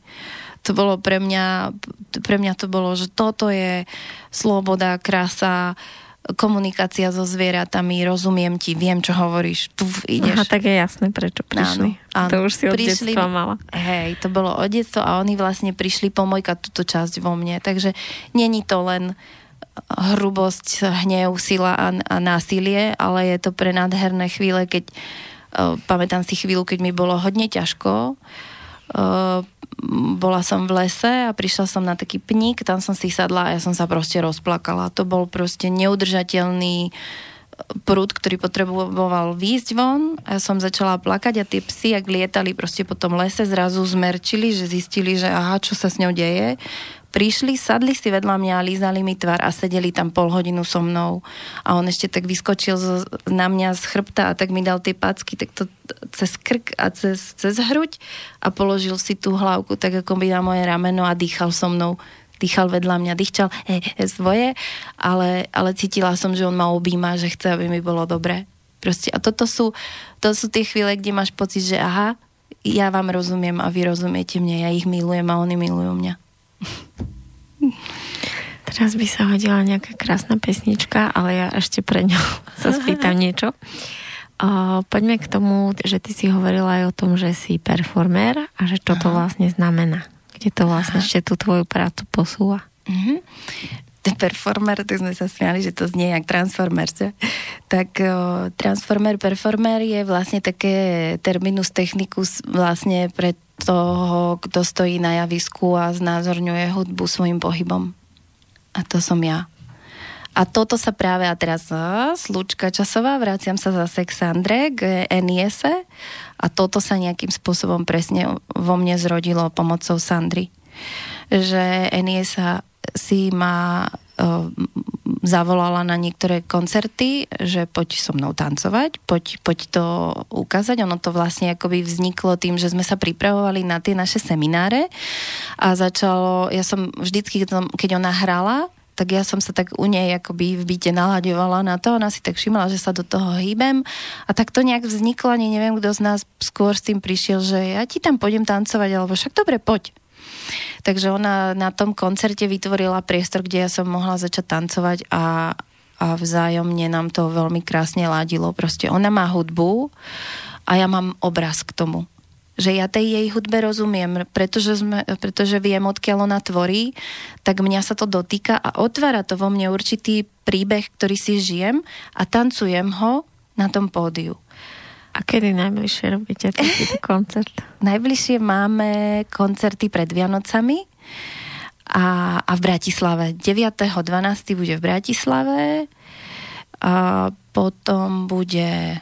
to bolo pre mňa, pre mňa to bolo, že toto je sloboda, krása, komunikácia so zvieratami, rozumiem ti, viem, čo hovoríš, tu ideš. Aha, tak je jasné, prečo prišli. Áno, áno. To už si od prišli, detstva mala. Hej, to bolo od detstva a oni vlastne prišli pomojkať túto časť vo mne, takže není to len hrubosť, hnev, sila a, a násilie, ale je to pre nádherné chvíle, keď uh, pamätám si chvíľu, keď mi bolo hodne ťažko, uh, bola som v lese a prišla som na taký pník, tam som si sadla a ja som sa proste rozplakala. To bol proste neudržateľný e, prúd, ktorý potreboval výjsť von a ja som začala plakať a tie psy, ak lietali proste po tom lese, zrazu zmerčili, že zistili, že aha, čo sa s ňou deje prišli, sadli si vedľa mňa, lízali mi tvar a sedeli tam pol hodinu so mnou. A on ešte tak vyskočil z, na mňa z chrbta a tak mi dal tie packy, tak to cez krk a cez, cez hruď a položil si tú hlavku tak ako by na moje rameno a dýchal so mnou dýchal vedľa mňa, dýchčal he, he, svoje, ale, ale cítila som, že on ma objíma, že chce, aby mi bolo dobre. Proste, a toto sú, to sú tie chvíle, kde máš pocit, že aha, ja vám rozumiem a vy rozumiete mne, ja ich milujem a oni milujú mňa. Teraz by sa hodila nejaká krásna pesnička, ale ja ešte pre ňou sa spýtam niečo. O, poďme k tomu, že ty si hovorila aj o tom, že si performer a že čo to vlastne znamená. Kde to vlastne ešte tú tvoju prácu posúva. Mm-hmm. Performer, tak sme sa smiali, že to znie jak Transformer, že? Tak o, Transformer, performer je vlastne také terminus technicus vlastne pre toho, kto stojí na javisku a znázorňuje hudbu svojim pohybom. A to som ja. A toto sa práve, a teraz slučka časová, vraciam sa zase k Sandre, k Eniese a toto sa nejakým spôsobom presne vo mne zrodilo pomocou Sandry. Že Eniesa si ma zavolala na niektoré koncerty, že poď so mnou tancovať, poď, poď to ukázať. Ono to vlastne akoby vzniklo tým, že sme sa pripravovali na tie naše semináre a začalo, ja som vždycky, keď ona hrala, tak ja som sa tak u nej akoby v byte nalaďovala na to, ona si tak všimla, že sa do toho hýbem a tak to nejak vzniklo, ani neviem, kto z nás skôr s tým prišiel, že ja ti tam pôjdem tancovať, alebo však dobre, poď. Takže ona na tom koncerte vytvorila priestor, kde ja som mohla začať tancovať a, a vzájomne nám to veľmi krásne ladilo. Proste ona má hudbu a ja mám obraz k tomu že ja tej jej hudbe rozumiem, pretože, sme, pretože viem, odkiaľ ona tvorí, tak mňa sa to dotýka a otvára to vo mne určitý príbeh, ktorý si žijem a tancujem ho na tom pódiu. A kedy najbližšie robíte takýto koncert? najbližšie máme koncerty pred Vianocami a, a v Bratislave. 9.12. bude v Bratislave a potom bude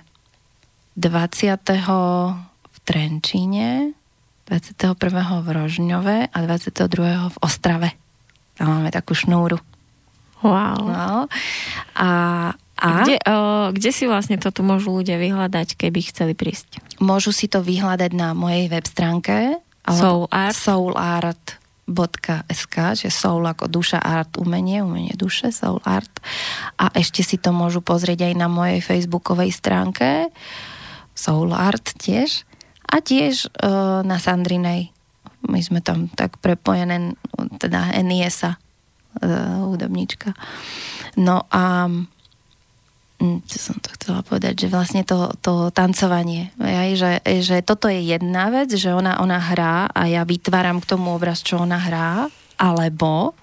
20. v Trenčíne, 21. v Rožňove a 22. v Ostrave. Tam máme takú šnúru. Wow. No. A, a Kde, o, kde si vlastne toto môžu ľudia vyhľadať, keby chceli prísť? môžu si to vyhľadať na mojej web stránke Soul Art. soulart.sk, že soul ako duša, art, umenie, umenie duše, soul art. A ešte si to môžu pozrieť aj na mojej facebookovej stránke soul art tiež. A tiež uh, na Sandrinej. My sme tam tak prepojené, teda Eniesa, uh, hudobníčka. No a čo som to chcela povedať, že vlastne to, to tancovanie, aj, že, že toto je jedna vec, že ona, ona hrá a ja vytváram k tomu obraz, čo ona hrá, alebo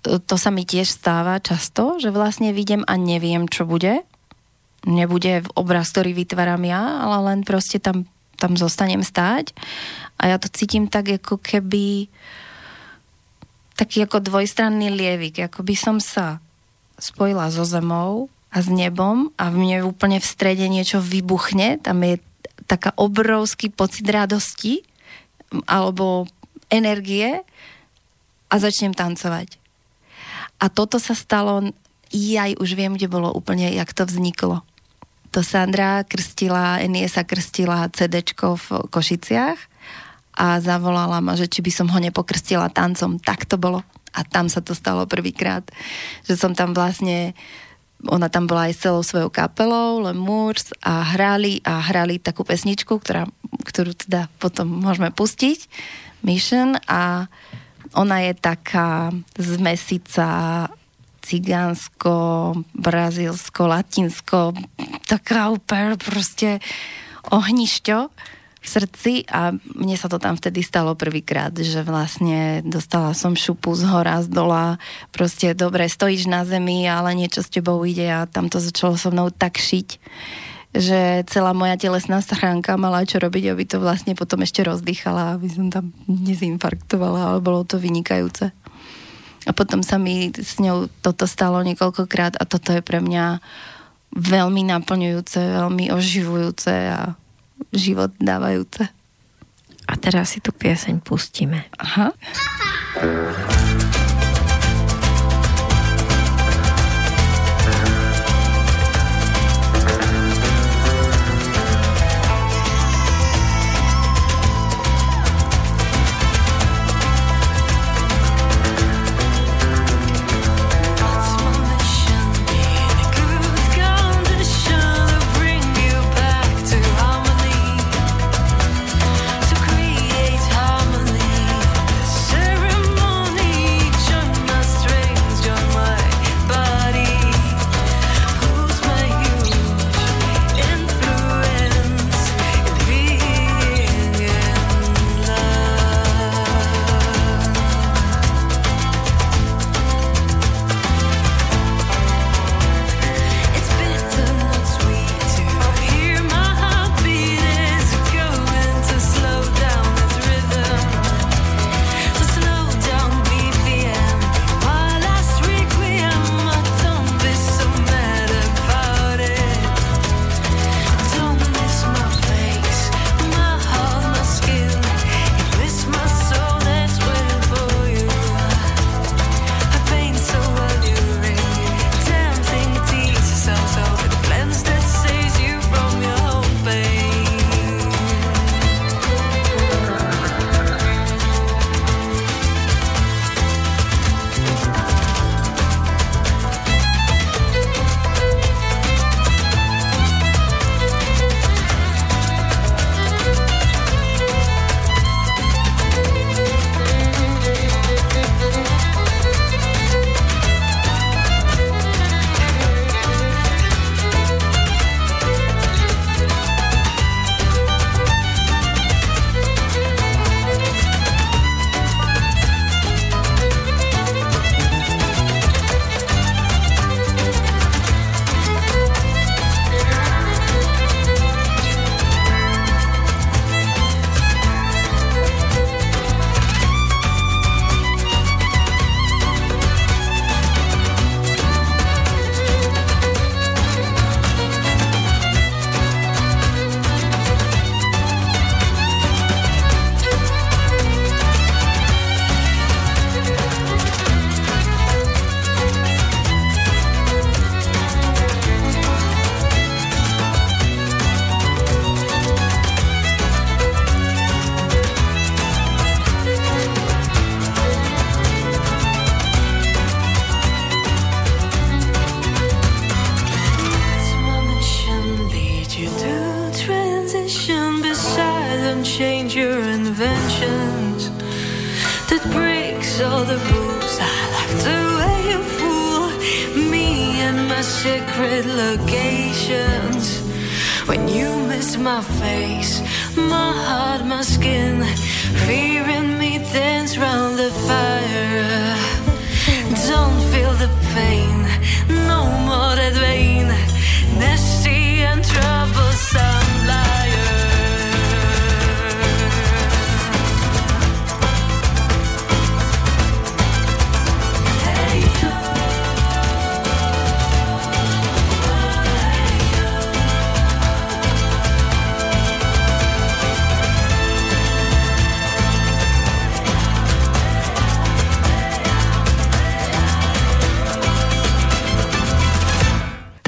to sa mi tiež stáva často, že vlastne vidím a neviem, čo bude. Nebude obraz, ktorý vytváram ja, ale len proste tam, tam zostanem stáť a ja to cítim tak, ako keby taký ako dvojstranný lievik, ako by som sa spojila so zemou a s nebom a v mne úplne v strede niečo vybuchne, tam je taká obrovský pocit radosti alebo energie a začnem tancovať. A toto sa stalo, ja už viem, kde bolo úplne, jak to vzniklo. To Sandra krstila, Enie sa krstila CDčko v Košiciach a zavolala ma, že či by som ho nepokrstila tancom. Tak to bolo. A tam sa to stalo prvýkrát. Že som tam vlastne ona tam bola aj celou svojou kapelou, Lemurs a hrali a hrali takú pesničku, ktorá, ktorú teda potom môžeme pustiť, Mission. A ona je taká zmesica cigánsko, brazílsko, latinsko, taká úplne proste ohnišťo v srdci a mne sa to tam vtedy stalo prvýkrát, že vlastne dostala som šupu z hora, z dola, proste dobre, stojíš na zemi, ale niečo s tebou ide a tam to začalo so mnou tak šiť, že celá moja telesná stránka mala čo robiť, aby to vlastne potom ešte rozdýchala, aby som tam nezinfarktovala, ale bolo to vynikajúce. A potom sa mi s ňou toto stalo niekoľkokrát a toto je pre mňa veľmi naplňujúce, veľmi oživujúce a život dávajúce. A teraz si tu pieseň pustíme. Aha. Change your inventions that breaks all the rules. I like the way you fool me and my secret locations. When you miss my face, my heart, my skin, fearing me dance round the fire. Don't feel the pain, no more that vain, nasty and troublesome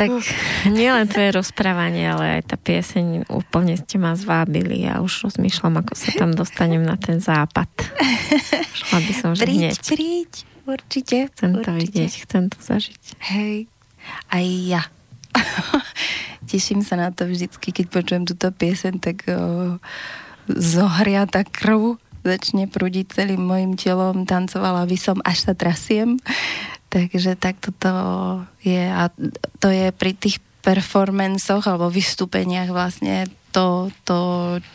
Tak nielen tvoje rozprávanie, ale aj tá pieseň, úplne ste ma zvábili a už rozmýšľam, ako sa tam dostanem na ten západ. Šla by som, že Príď, hneď. príď, určite. Chcem to určite. vidieť, chcem to zažiť. Hej, aj ja. Teším sa na to vždycky, keď počujem túto piesen, tak o, zohria tá krv, začne prúdiť celým mojim telom, tancovala by som, až sa trasiem. Takže takto to je. A to je pri tých performancoch alebo vystúpeniach vlastne to, to,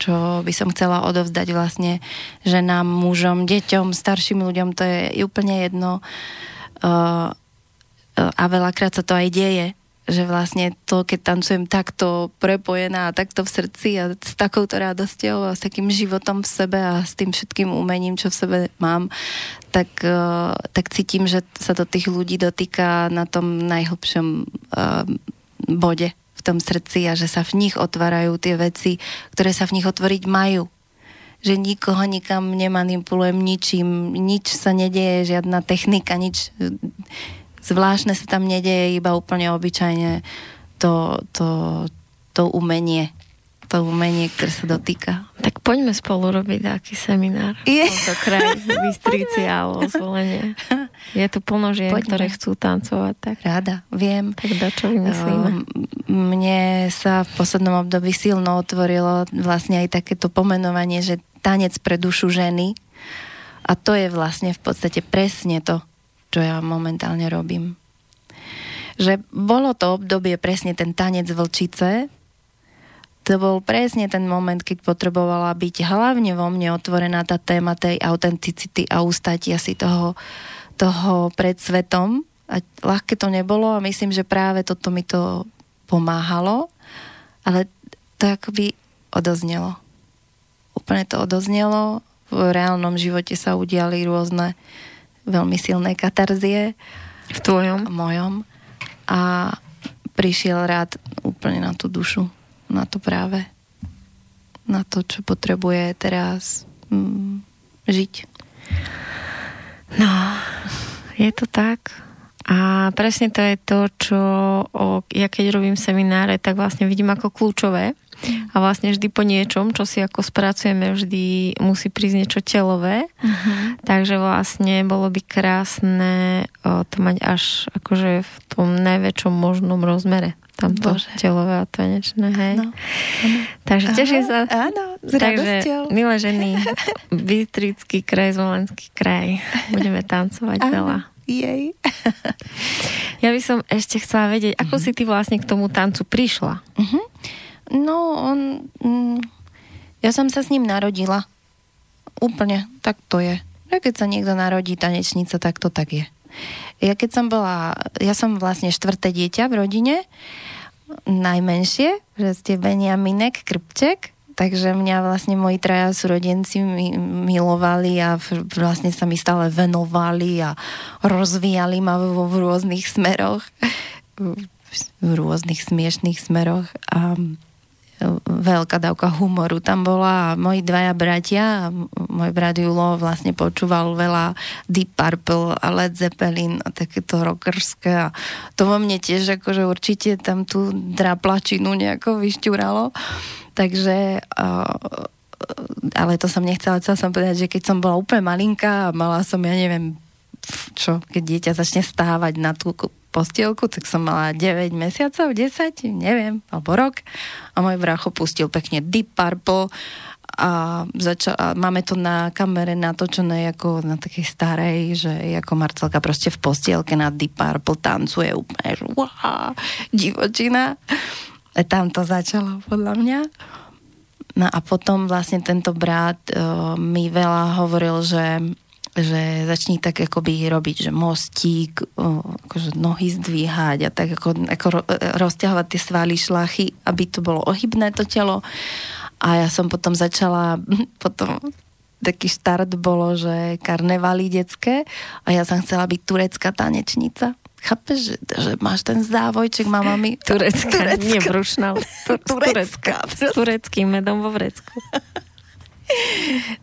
čo by som chcela odovzdať vlastne ženám, mužom, deťom, starším ľuďom, to je úplne jedno. Uh, a veľakrát sa to aj deje, že vlastne to, keď tancujem takto prepojená a takto v srdci a s takouto radosťou a s takým životom v sebe a s tým všetkým umením, čo v sebe mám, tak, uh, tak cítim, že sa to tých ľudí dotýka na tom najhlbšom uh, bode v tom srdci a že sa v nich otvárajú tie veci, ktoré sa v nich otvoriť majú. Že nikoho nikam nemanipulujem ničím, nič sa nedieje, žiadna technika, nič zvláštne sa tam nedieje, iba úplne obyčajne to, to, to umenie, to umenie, ktoré sa dotýka. Tak poďme spolu robiť taký seminár. Je. Kraji, v Bystrici alebo zvolenie. Je tu plno žien, Poďme. ktoré chcú tancovať. Tak, Ráda, viem. tak do čo vymyslíme? Um, Mne sa v poslednom období silno otvorilo vlastne aj takéto pomenovanie, že tanec pre dušu ženy. A to je vlastne v podstate presne to, čo ja momentálne robím. Že bolo to obdobie presne ten tanec vlčice, to bol presne ten moment, keď potrebovala byť hlavne vo mne otvorená tá téma tej autenticity a ustatia si toho, toho pred svetom. A ľahké to nebolo a myslím, že práve toto mi to pomáhalo, ale to akoby odoznelo. Úplne to odoznelo. V reálnom živote sa udiali rôzne veľmi silné katarzie V tvojom? mojom a prišiel rád úplne na tú dušu, na to práve, na to, čo potrebuje teraz mm, žiť. No, je to tak. A presne to je to, čo o, ja keď robím semináre, tak vlastne vidím ako kľúčové. A vlastne vždy po niečom, čo si ako spracujeme, vždy musí prísť niečo telové. Uh-huh. Takže vlastne bolo by krásne to mať až akože v tom najväčšom možnom rozmere. Tamto Bože. telové a tanečné, hej. No. Takže teším sa. Áno, s Takže, radosťou. milé ženy, Bystrický kraj, Zvolenský kraj, budeme tancovať Áno, veľa. Jej. Ja by som ešte chcela vedieť, ako si ty vlastne k tomu tancu prišla? Mhm. No, on... Mm, ja som sa s ním narodila. Úplne, tak to je. Ja keď sa niekto narodí tanečnica, tak to tak je. Ja keď som bola... Ja som vlastne štvrté dieťa v rodine, najmenšie, že ste Beniaminek, Krpček, takže mňa vlastne moji traja súrodenci mi, milovali a vlastne sa mi stále venovali a rozvíjali ma vo v rôznych smeroch v rôznych smiešných smeroch a veľká dávka humoru tam bola a moji dvaja bratia môj brat Julo vlastne počúval veľa Deep Purple a Led Zeppelin a takéto rockerské a to vo mne tiež akože určite tam tú draplačinu nejako vyšťuralo. Takže ale to som nechcela, chcela som povedať, že keď som bola úplne malinká a mala som, ja neviem, čo, keď dieťa začne stávať na tú postielku, tak som mala 9 mesiacov, 10, neviem, alebo rok. A môj bracho pustil pekne Deep Purple a, zača- a máme to na kamere natočené ako na takej starej, že ako Marcelka proste v postielke na Deep Purple tancuje úplne, že wow, divočina. A tam to začalo podľa mňa. No a potom vlastne tento brat uh, mi veľa hovoril, že že začni tak akoby robiť, že mostík, akože nohy zdvíhať a tak ako, ako rozťahovať tie svaly, šlachy, aby to bolo ohybné to telo. A ja som potom začala, potom taký štart bolo, že karnevaly detské a ja som chcela byť turecká tanečnica. Chápeš, že, že máš ten závojček, mama mi... Turecká, turecká. nie brušná. Turecká. S tureckým medom vo vrecku.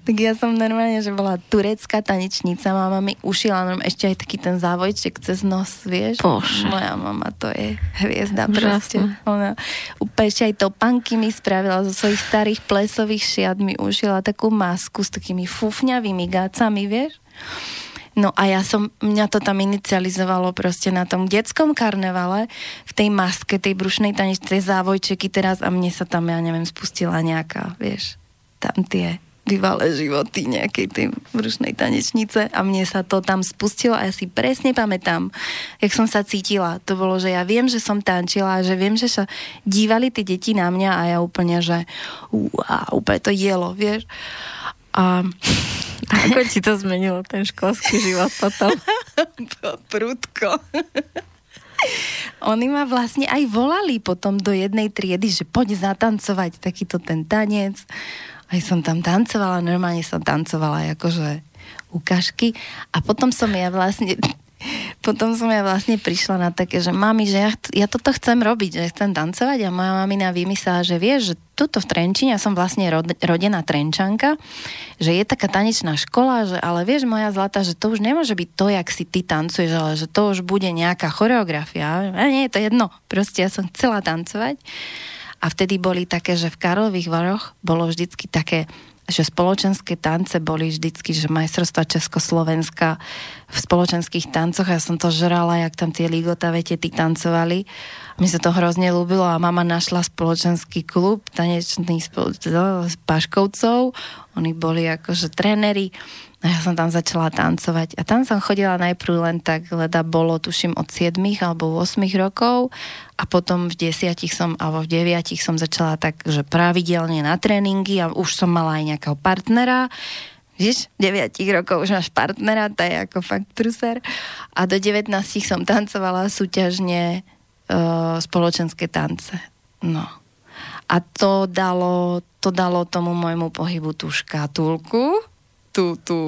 tak ja som normálne, že bola turecká tanečnica, mama mi ušila normálne ešte aj taký ten závojček cez nos, vieš. Bože. Moja mama to je hviezda proste. Ona úplne ešte aj topanky mi spravila zo svojich starých plesových šiat mi ušila takú masku s takými fufňavými gácami, vieš. No a ja som, mňa to tam inicializovalo proste na tom detskom karnevale, v tej maske, tej brušnej tanečnej závojčeky teraz a mne sa tam, ja neviem, spustila nejaká, vieš, tam tie bývalé životy nejakej tej brušnej tanečnice a mne sa to tam spustilo a ja si presne pamätám, jak som sa cítila. To bolo, že ja viem, že som tančila a že viem, že sa dívali tie deti na mňa a ja úplne, že uá, úplne to jelo, vieš. A ako ti to zmenilo ten školský život potom? Prudko. Oni ma vlastne aj volali potom do jednej triedy, že poď zatancovať takýto ten tanec aj som tam tancovala, normálne som tancovala akože ukážky a potom som ja vlastne potom som ja vlastne prišla na také, že mami, že ja, ja toto chcem robiť, že chcem tancovať a moja mamina vymyslela, že vieš, že tuto v Trenčine, ja som vlastne rod, rodená Trenčanka, že je taká tanečná škola, že ale vieš moja zlata, že to už nemôže byť to, jak si ty tancuješ, ale že to už bude nejaká choreografia. A nie, je to jedno, proste ja som chcela tancovať. A vtedy boli také, že v Karlových Varoch bolo vždycky také, že spoločenské tance boli vždycky, že majstrovstva Československa v spoločenských tancoch. Ja som to žrala, jak tam tie ligotavé tety tancovali. Mi sa to hrozne ľúbilo a mama našla spoločenský klub tanečný spolo- s Paškovcov. Oni boli akože tréneri a ja som tam začala tancovať. A tam som chodila najprv len tak, leda bolo, tuším, od 7 alebo 8 rokov a potom v 10 som, alebo v 9 som začala tak, že pravidelne na tréningy a už som mala aj nejakého partnera. Víš, 9 rokov už máš partnera, to je ako fakt pruser. A do 19 som tancovala súťažne uh, spoločenské tance. No. A to dalo, to dalo tomu môjmu pohybu tú škatulku, tú, tú,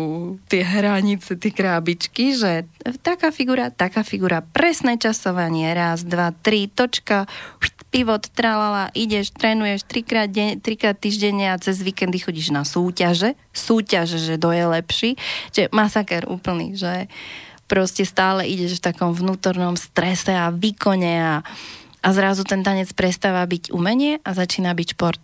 tie hranice, tie krábičky, že taká figura, taká figura, presné časovanie, raz, dva, tri, točka, pivot, tralala, ideš, trénuješ trikrát, deň, trikrát týždenne a cez víkendy chodíš na súťaže, súťaže, že do lepší, že masaker úplný, že proste stále ideš v takom vnútornom strese a výkone a, a zrazu ten tanec prestáva byť umenie a začína byť šport.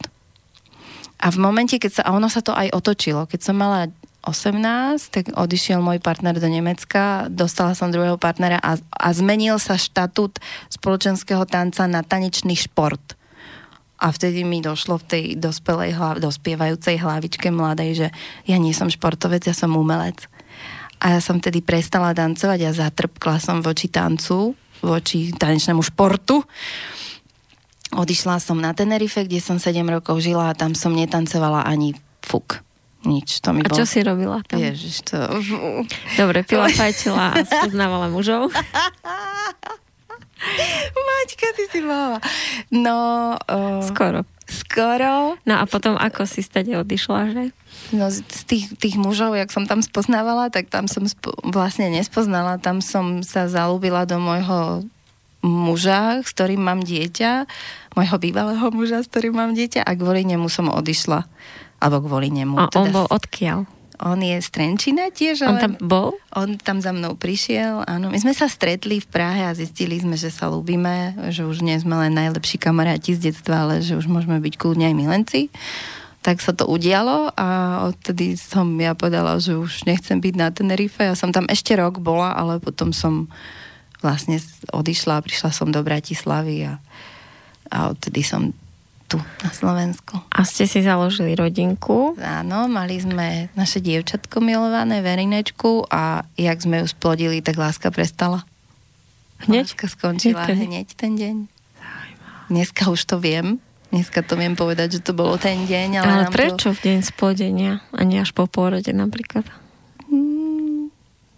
A v momente, keď sa, a ono sa to aj otočilo, keď som mala 18, tak odišiel môj partner do Nemecka, dostala som druhého partnera a, a zmenil sa štatút spoločenského tanca na tanečný šport. A vtedy mi došlo v tej dospelej hlav, dospievajúcej hlavičke mladej, že ja nie som športovec, ja som umelec. A ja som tedy prestala tancovať a zatrpkla som voči tancu, voči tanečnému športu. Odišla som na Tenerife, kde som 7 rokov žila a tam som netancovala ani fuk nič. To mi a bol... čo si robila tam? Ježiš, to... Dobre, pila, fajčila a spoznávala mužov? Maťka, ty si bola. No... Uh, skoro. Skoro. No a potom ako si stade odišla, že? No z tých, tých mužov, jak som tam spoznávala, tak tam som spo, vlastne nespoznala. Tam som sa zalúbila do môjho muža, s ktorým mám dieťa, môjho bývalého muža, s ktorým mám dieťa a kvôli nemu som odišla alebo kvôli nemu. A on teda, bol odkiaľ? On je z Trenčina tiež. On tam bol? On tam za mnou prišiel, áno. My sme sa stretli v Prahe a zistili sme, že sa ľúbime, že už nie sme len najlepší kamaráti z detstva, ale že už môžeme byť kľudne aj milenci. Tak sa to udialo a odtedy som ja povedala, že už nechcem byť na Tenerife. Ja som tam ešte rok bola, ale potom som vlastne odišla a prišla som do Bratislavy a, a odtedy som tu na Slovensku. A ste si založili rodinku? Áno, mali sme naše dievčatko milované, Verinečku a jak sme ju splodili, tak láska prestala. Hneď? Láska skončila Hneď hneď ten deň. Dneska už to viem. Dneska to viem povedať, že to bolo ten deň. Ale, Ale prečo v deň splodenia a nie až po pôrode napríklad?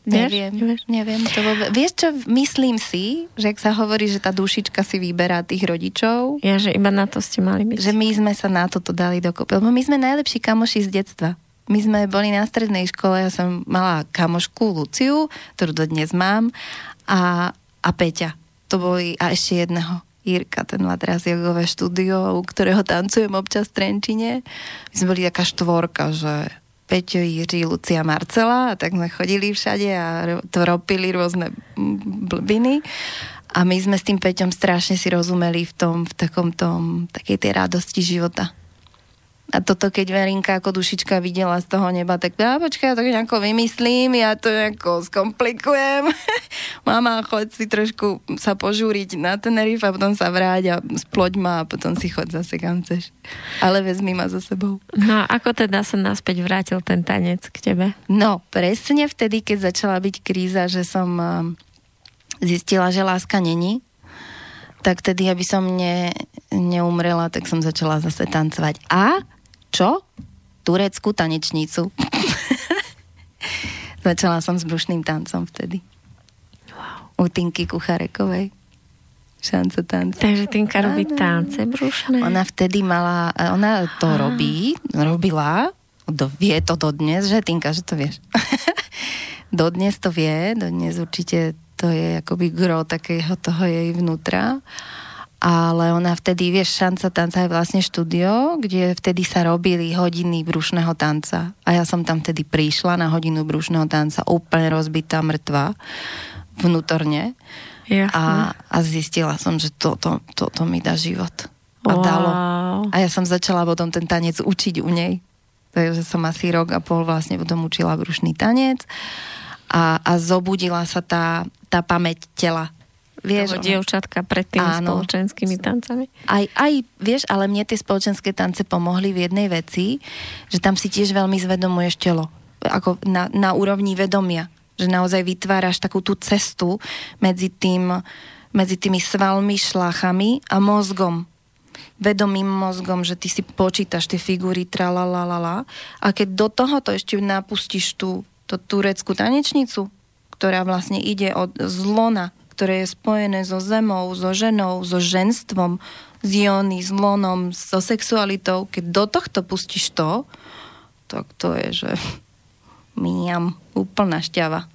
Vieš? neviem, Nevieš? neviem. To vôbec... Vieš čo, myslím si, že ak sa hovorí, že tá dušička si vyberá tých rodičov, Ja, že iba na to ste mali byť. že my sme sa na toto dali dokopy. Lebo my sme najlepší kamoši z detstva. My sme boli na strednej škole, ja som mala kamošku Luciu, ktorú dodnes mám, a, a Peťa. To boli, a ešte jedného. Jirka, ten má teraz jogové štúdio, u ktorého tancujem občas v Trenčine. My sme boli taká štvorka, že Peťo, Jiří, Lucia, Marcela a tak sme chodili všade a ro- tropili rôzne blbiny. A my sme s tým Peťom strašne si rozumeli v tom, v takom tom, takej tej radosti života. A toto, keď Verinka ako dušička videla z toho neba, tak ja počkaj, ja to nejako vymyslím, ja to nejako skomplikujem. Mama, choď si trošku sa požúriť na Tenerife a potom sa vráť a sploď ma a potom si choď zase kam chceš. Ale vezmi ma za sebou. No a ako teda sa naspäť vrátil ten tanec k tebe? No, presne vtedy, keď začala byť kríza, že som zistila, že láska není, tak tedy, aby som ne, neumrela, tak som začala zase tancovať. A čo? Tureckú tanečnicu. začala som s brušným tancom vtedy. U Tinky Kucharekovej. Šanca tanca. Takže Tinka robí tance brušné. Ona vtedy mala, ona to Á. robí, robila, do, vie to dodnes, že Tinka, že to vieš. dodnes to vie, dodnes určite to je akoby gro takého toho jej vnútra. Ale ona vtedy, vieš, šanca tanca je vlastne štúdio, kde vtedy sa robili hodiny brušného tanca. A ja som tam vtedy prišla na hodinu brušného tanca, úplne rozbitá, mŕtva, vnútorne. A, a zistila som, že toto, toto mi dá život. A dalo. Wow. A ja som začala potom ten tanec učiť u nej. Takže som asi rok a pol vlastne potom učila brušný tanec a, a zobudila sa tá, tá pamäť tela. Vieš, toho dievčatka pred tými Áno. spoločenskými tancami. aj, aj, vieš, ale mne tie spoločenské tance pomohli v jednej veci, že tam si tiež veľmi zvedomuješ telo. Ako na, na úrovni vedomia. Že naozaj vytváraš takú tú cestu medzi tým, medzi tými svalmi, šlachami a mozgom. Vedomým mozgom, že ty si počítaš tie figúry tralalalala a keď do tohoto ešte napustíš tú, tú tureckú tanečnicu, ktorá vlastne ide od zlona, ktoré je spojené so zemou, so ženou, so ženstvom, s jóny, s lonom, so sexualitou, keď do tohto pustíš to, tak to je, že miniam, úplná šťava.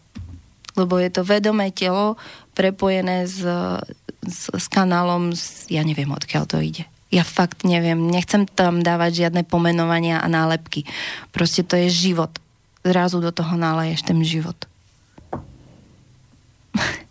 Lebo je to vedomé telo prepojené s, s, s kanálom, s, ja neviem, odkiaľ to ide. Ja fakt neviem, nechcem tam dávať žiadne pomenovania a nálepky. Proste to je život. Zrazu do toho naleješ ten život.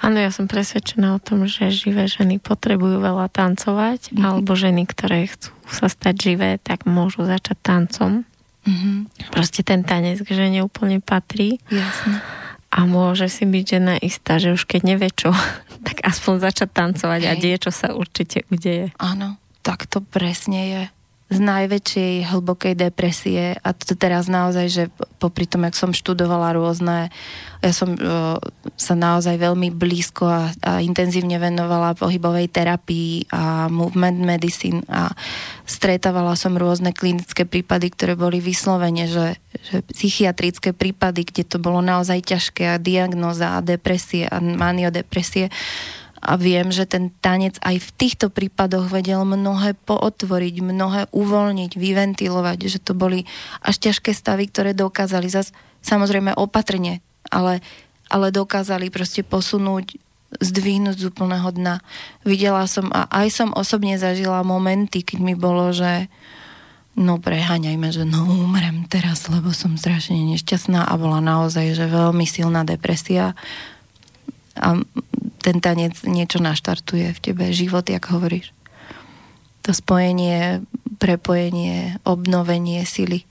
Áno, ja som presvedčená o tom, že živé ženy potrebujú veľa tancovať, Mhm. alebo ženy, ktoré chcú sa stať živé, tak môžu začať tancom. Mhm. Proste ten tanec k žene úplne patrí Jasne. a môže si byť žena istá, že už keď nevie čo, tak aspoň začať tancovať a Hej. die, čo sa určite udeje. Áno, tak to presne je. Z najväčšej hlbokej depresie a to teraz naozaj, že popri tom, jak som študovala rôzne, ja som uh, sa naozaj veľmi blízko a, a intenzívne venovala pohybovej terapii a movement medicine a stretávala som rôzne klinické prípady, ktoré boli vyslovene, že, že psychiatrické prípady, kde to bolo naozaj ťažké a diagnoza a depresie a maniodepresie. A viem, že ten tanec aj v týchto prípadoch vedel mnohé pootvoriť, mnohé uvoľniť, vyventilovať, že to boli až ťažké stavy, ktoré dokázali zas samozrejme opatrne, ale, ale dokázali proste posunúť, zdvihnúť z úplného dna. Videla som a aj som osobne zažila momenty, keď mi bolo, že no preháňajme, že no umrem teraz, lebo som strašne nešťastná a bola naozaj, že veľmi silná depresia a ten tanec niečo naštartuje v tebe, život, jak hovoríš. To spojenie, prepojenie, obnovenie sily.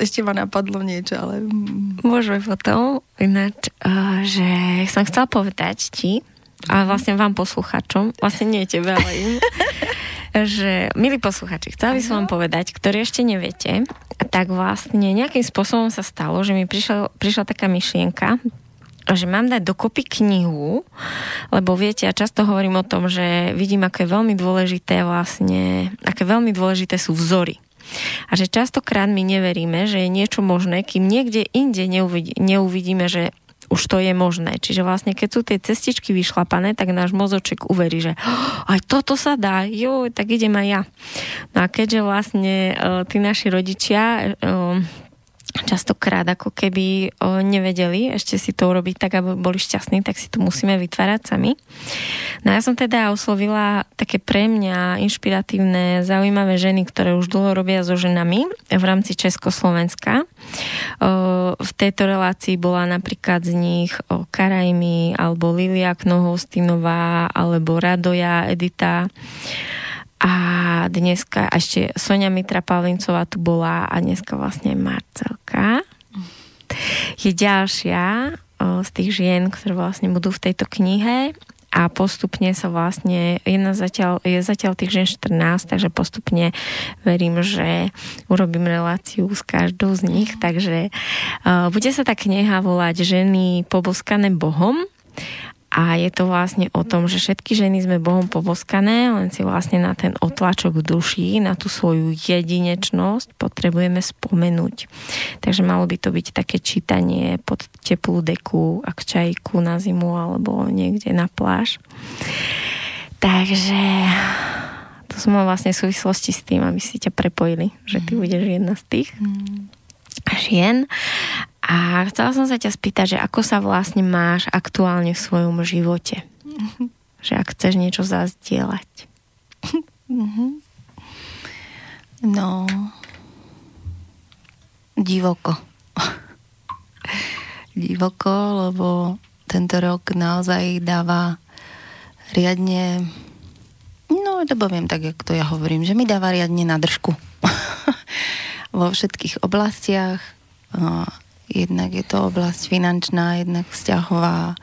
Ešte, ma napadlo niečo, ale... Môžeme potom. Ináč, uh, že som chcela povedať ti, a vlastne vám posluchačom, vlastne nie tebe, ale im, že, milí posluchači, chcela by som vám povedať, ktorí ešte neviete, tak vlastne nejakým spôsobom sa stalo, že mi prišla, prišla taká myšlienka, že mám dať dokopy knihu, lebo viete, ja často hovorím o tom, že vidím, aké veľmi dôležité vlastne, aké veľmi dôležité sú vzory. A že častokrát my neveríme, že je niečo možné, kým niekde inde neuvidí, neuvidíme, že už to je možné. Čiže vlastne, keď sú tie cestičky vyšlapané, tak náš mozoček uverí, že oh, aj toto sa dá, jo, tak idem aj ja. No a keďže vlastne uh, tí naši rodičia uh, častokrát ako keby o, nevedeli ešte si to urobiť tak, aby boli šťastní, tak si to musíme vytvárať sami. No ja som teda oslovila také pre mňa inšpiratívne, zaujímavé ženy, ktoré už dlho robia so ženami v rámci Československa. O, v tejto relácii bola napríklad z nich o, Karajmi, alebo Lilia Knohostinová, alebo Radoja Edita a dneska ešte Sonia Mitra Pavlincová tu bola a dneska vlastne Marcelka. Je ďalšia z tých žien, ktoré vlastne budú v tejto knihe a postupne sa vlastne, jedna zatiaľ, je zatiaľ tých žien 14, takže postupne verím, že urobím reláciu s každou z nich, takže uh, bude sa tá kniha volať Ženy poboskané Bohom a je to vlastne o tom, že všetky ženy sme Bohom povoskané, len si vlastne na ten otlačok duší, na tú svoju jedinečnosť potrebujeme spomenúť. Takže malo by to byť také čítanie pod teplú deku, ak čajku na zimu alebo niekde na pláž. Takže to som vlastne v súvislosti s tým, aby si ťa prepojili, že ty budeš jedna z tých. Mm žien. A chcela som sa ťa spýtať, že ako sa vlastne máš aktuálne v svojom živote? že ak chceš niečo zazdieľať. No, divoko. divoko, lebo tento rok naozaj dáva riadne, no to poviem tak, jak to ja hovorím, že mi dáva riadne na držku vo všetkých oblastiach. Jednak je to oblasť finančná, jednak vzťahová,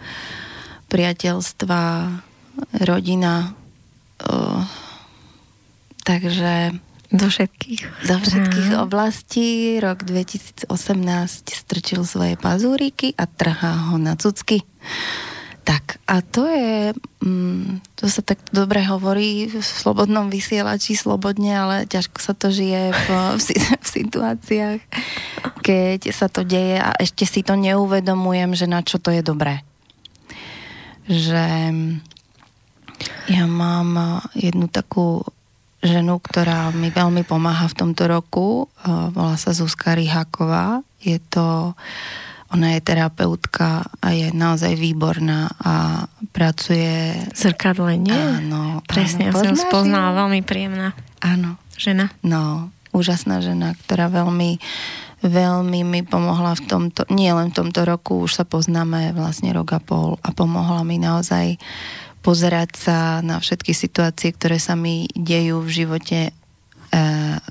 priateľstva, rodina. Takže do všetkých. Do všetkých oblastí. Rok 2018 strčil svoje pazúriky a trhá ho na cucky. Tak a to je, mm, to sa tak dobre hovorí v slobodnom vysielači, slobodne, ale ťažko sa to žije v, v, v situáciách, keď sa to deje a ešte si to neuvedomujem, že na čo to je dobré. Že ja mám jednu takú ženu, ktorá mi veľmi pomáha v tomto roku, volá sa Zuzka Ryháková. Je to ona je terapeutka a je naozaj výborná a pracuje... Zrkadlenie? Áno. Presne, áno, ja som spoznala, veľmi príjemná áno. žena. No, úžasná žena, ktorá veľmi veľmi mi pomohla v tomto, nie len v tomto roku, už sa poznáme vlastne rok a pol a pomohla mi naozaj pozerať sa na všetky situácie, ktoré sa mi dejú v živote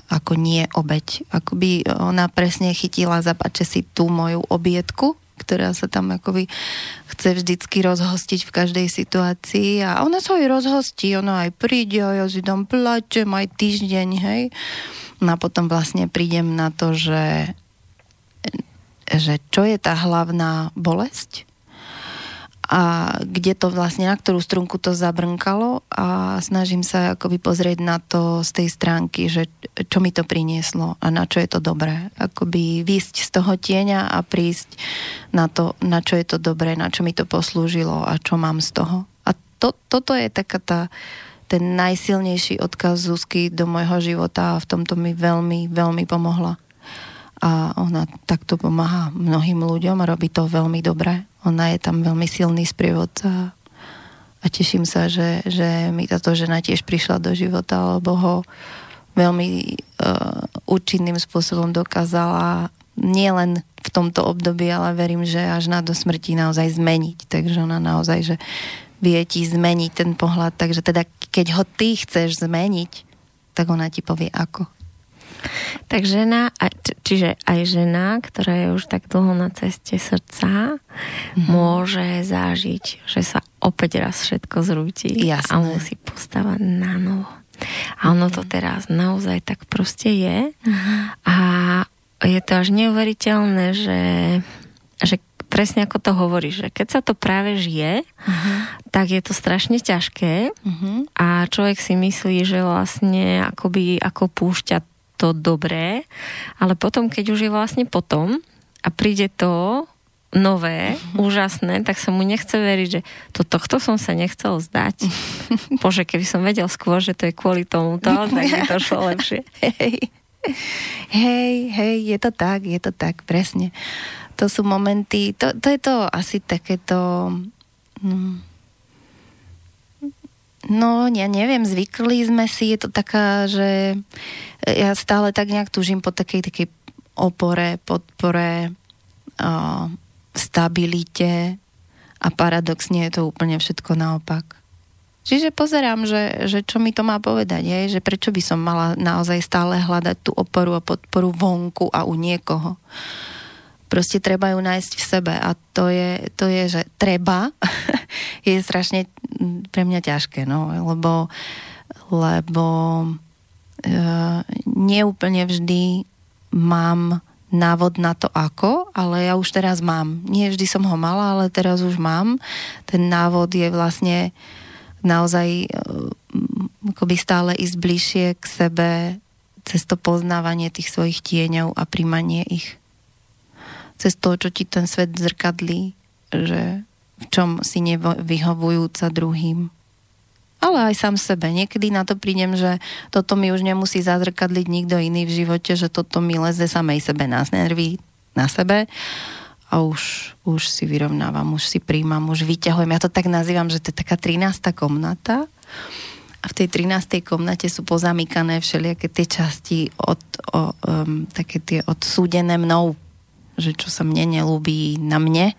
ako nie obeď. Akoby ona presne chytila za pače si tú moju obietku, ktorá sa tam akoby chce vždycky rozhostiť v každej situácii a ona sa aj rozhostí, ona aj príde a ja si tam plačem aj týždeň, hej. No a potom vlastne prídem na to, že, že čo je tá hlavná bolesť a kde to vlastne, na ktorú strunku to zabrnkalo a snažím sa akoby pozrieť na to z tej stránky, že čo mi to prinieslo a na čo je to dobré. Akoby výsť z toho tieňa a prísť na to, na čo je to dobré, na čo mi to poslúžilo a čo mám z toho. A to, toto je taká tá, ten najsilnejší odkaz Zuzky do môjho života a v tomto mi veľmi, veľmi pomohla a ona takto pomáha mnohým ľuďom a robí to veľmi dobre. Ona je tam veľmi silný sprievodca a teším sa, že, že mi táto žena tiež prišla do života, lebo ho veľmi uh, účinným spôsobom dokázala nielen v tomto období, ale verím, že až na do smrti naozaj zmeniť. Takže ona naozaj, že vie ti zmeniť ten pohľad, takže teda keď ho ty chceš zmeniť, tak ona ti povie ako. Tak žena, čiže aj žena, ktorá je už tak dlho na ceste srdca, mm-hmm. môže zažiť, že sa opäť raz všetko zrúti Jasné. a musí postavať na novo. A ono to teraz naozaj tak proste je. Mm-hmm. A je to až neuveriteľné, že, že presne ako to hovoríš, že keď sa to práve žije, uh-huh. tak je to strašne ťažké uh-huh. a človek si myslí, že vlastne akoby ako púšťa to dobré, ale potom, keď už je vlastne potom a príde to nové, uh-huh. úžasné, tak sa mu nechce veriť, že to tohto som sa nechcel zdať. Bože, keby som vedel skôr, že to je kvôli tomu to, tak by to šlo lepšie. Hej. hej, hej, je to tak, je to tak, presne to sú momenty, to, to je to asi takéto... No, no, ja neviem, zvykli sme si, je to taká, že ja stále tak nejak túžim po takej, takej opore, podpore, o, stabilite a paradoxne je to úplne všetko naopak. Čiže pozerám, že, že čo mi to má povedať, je, že prečo by som mala naozaj stále hľadať tú oporu a podporu vonku a u niekoho proste treba ju nájsť v sebe a to je, to je že treba je strašne pre mňa ťažké, no, lebo lebo e, neúplne vždy mám návod na to ako, ale ja už teraz mám. Nie vždy som ho mala, ale teraz už mám. Ten návod je vlastne naozaj e, akoby stále ísť bližšie k sebe cez to poznávanie tých svojich tieňov a príjmanie ich cez to, čo ti ten svet zrkadlí, že v čom si nevyhovujúca druhým. Ale aj sám sebe. Niekedy na to prídem, že toto mi už nemusí zazrkadliť nikto iný v živote, že toto mi leze samej sebe na nervy, na sebe a už, už si vyrovnávam, už si príjmam, už vyťahujem. Ja to tak nazývam, že to je taká 13. komnata a v tej 13. komnate sú pozamykané všelijaké tie časti od, o, um, také tie odsúdené mnou že čo sa mne nelúbí na mne,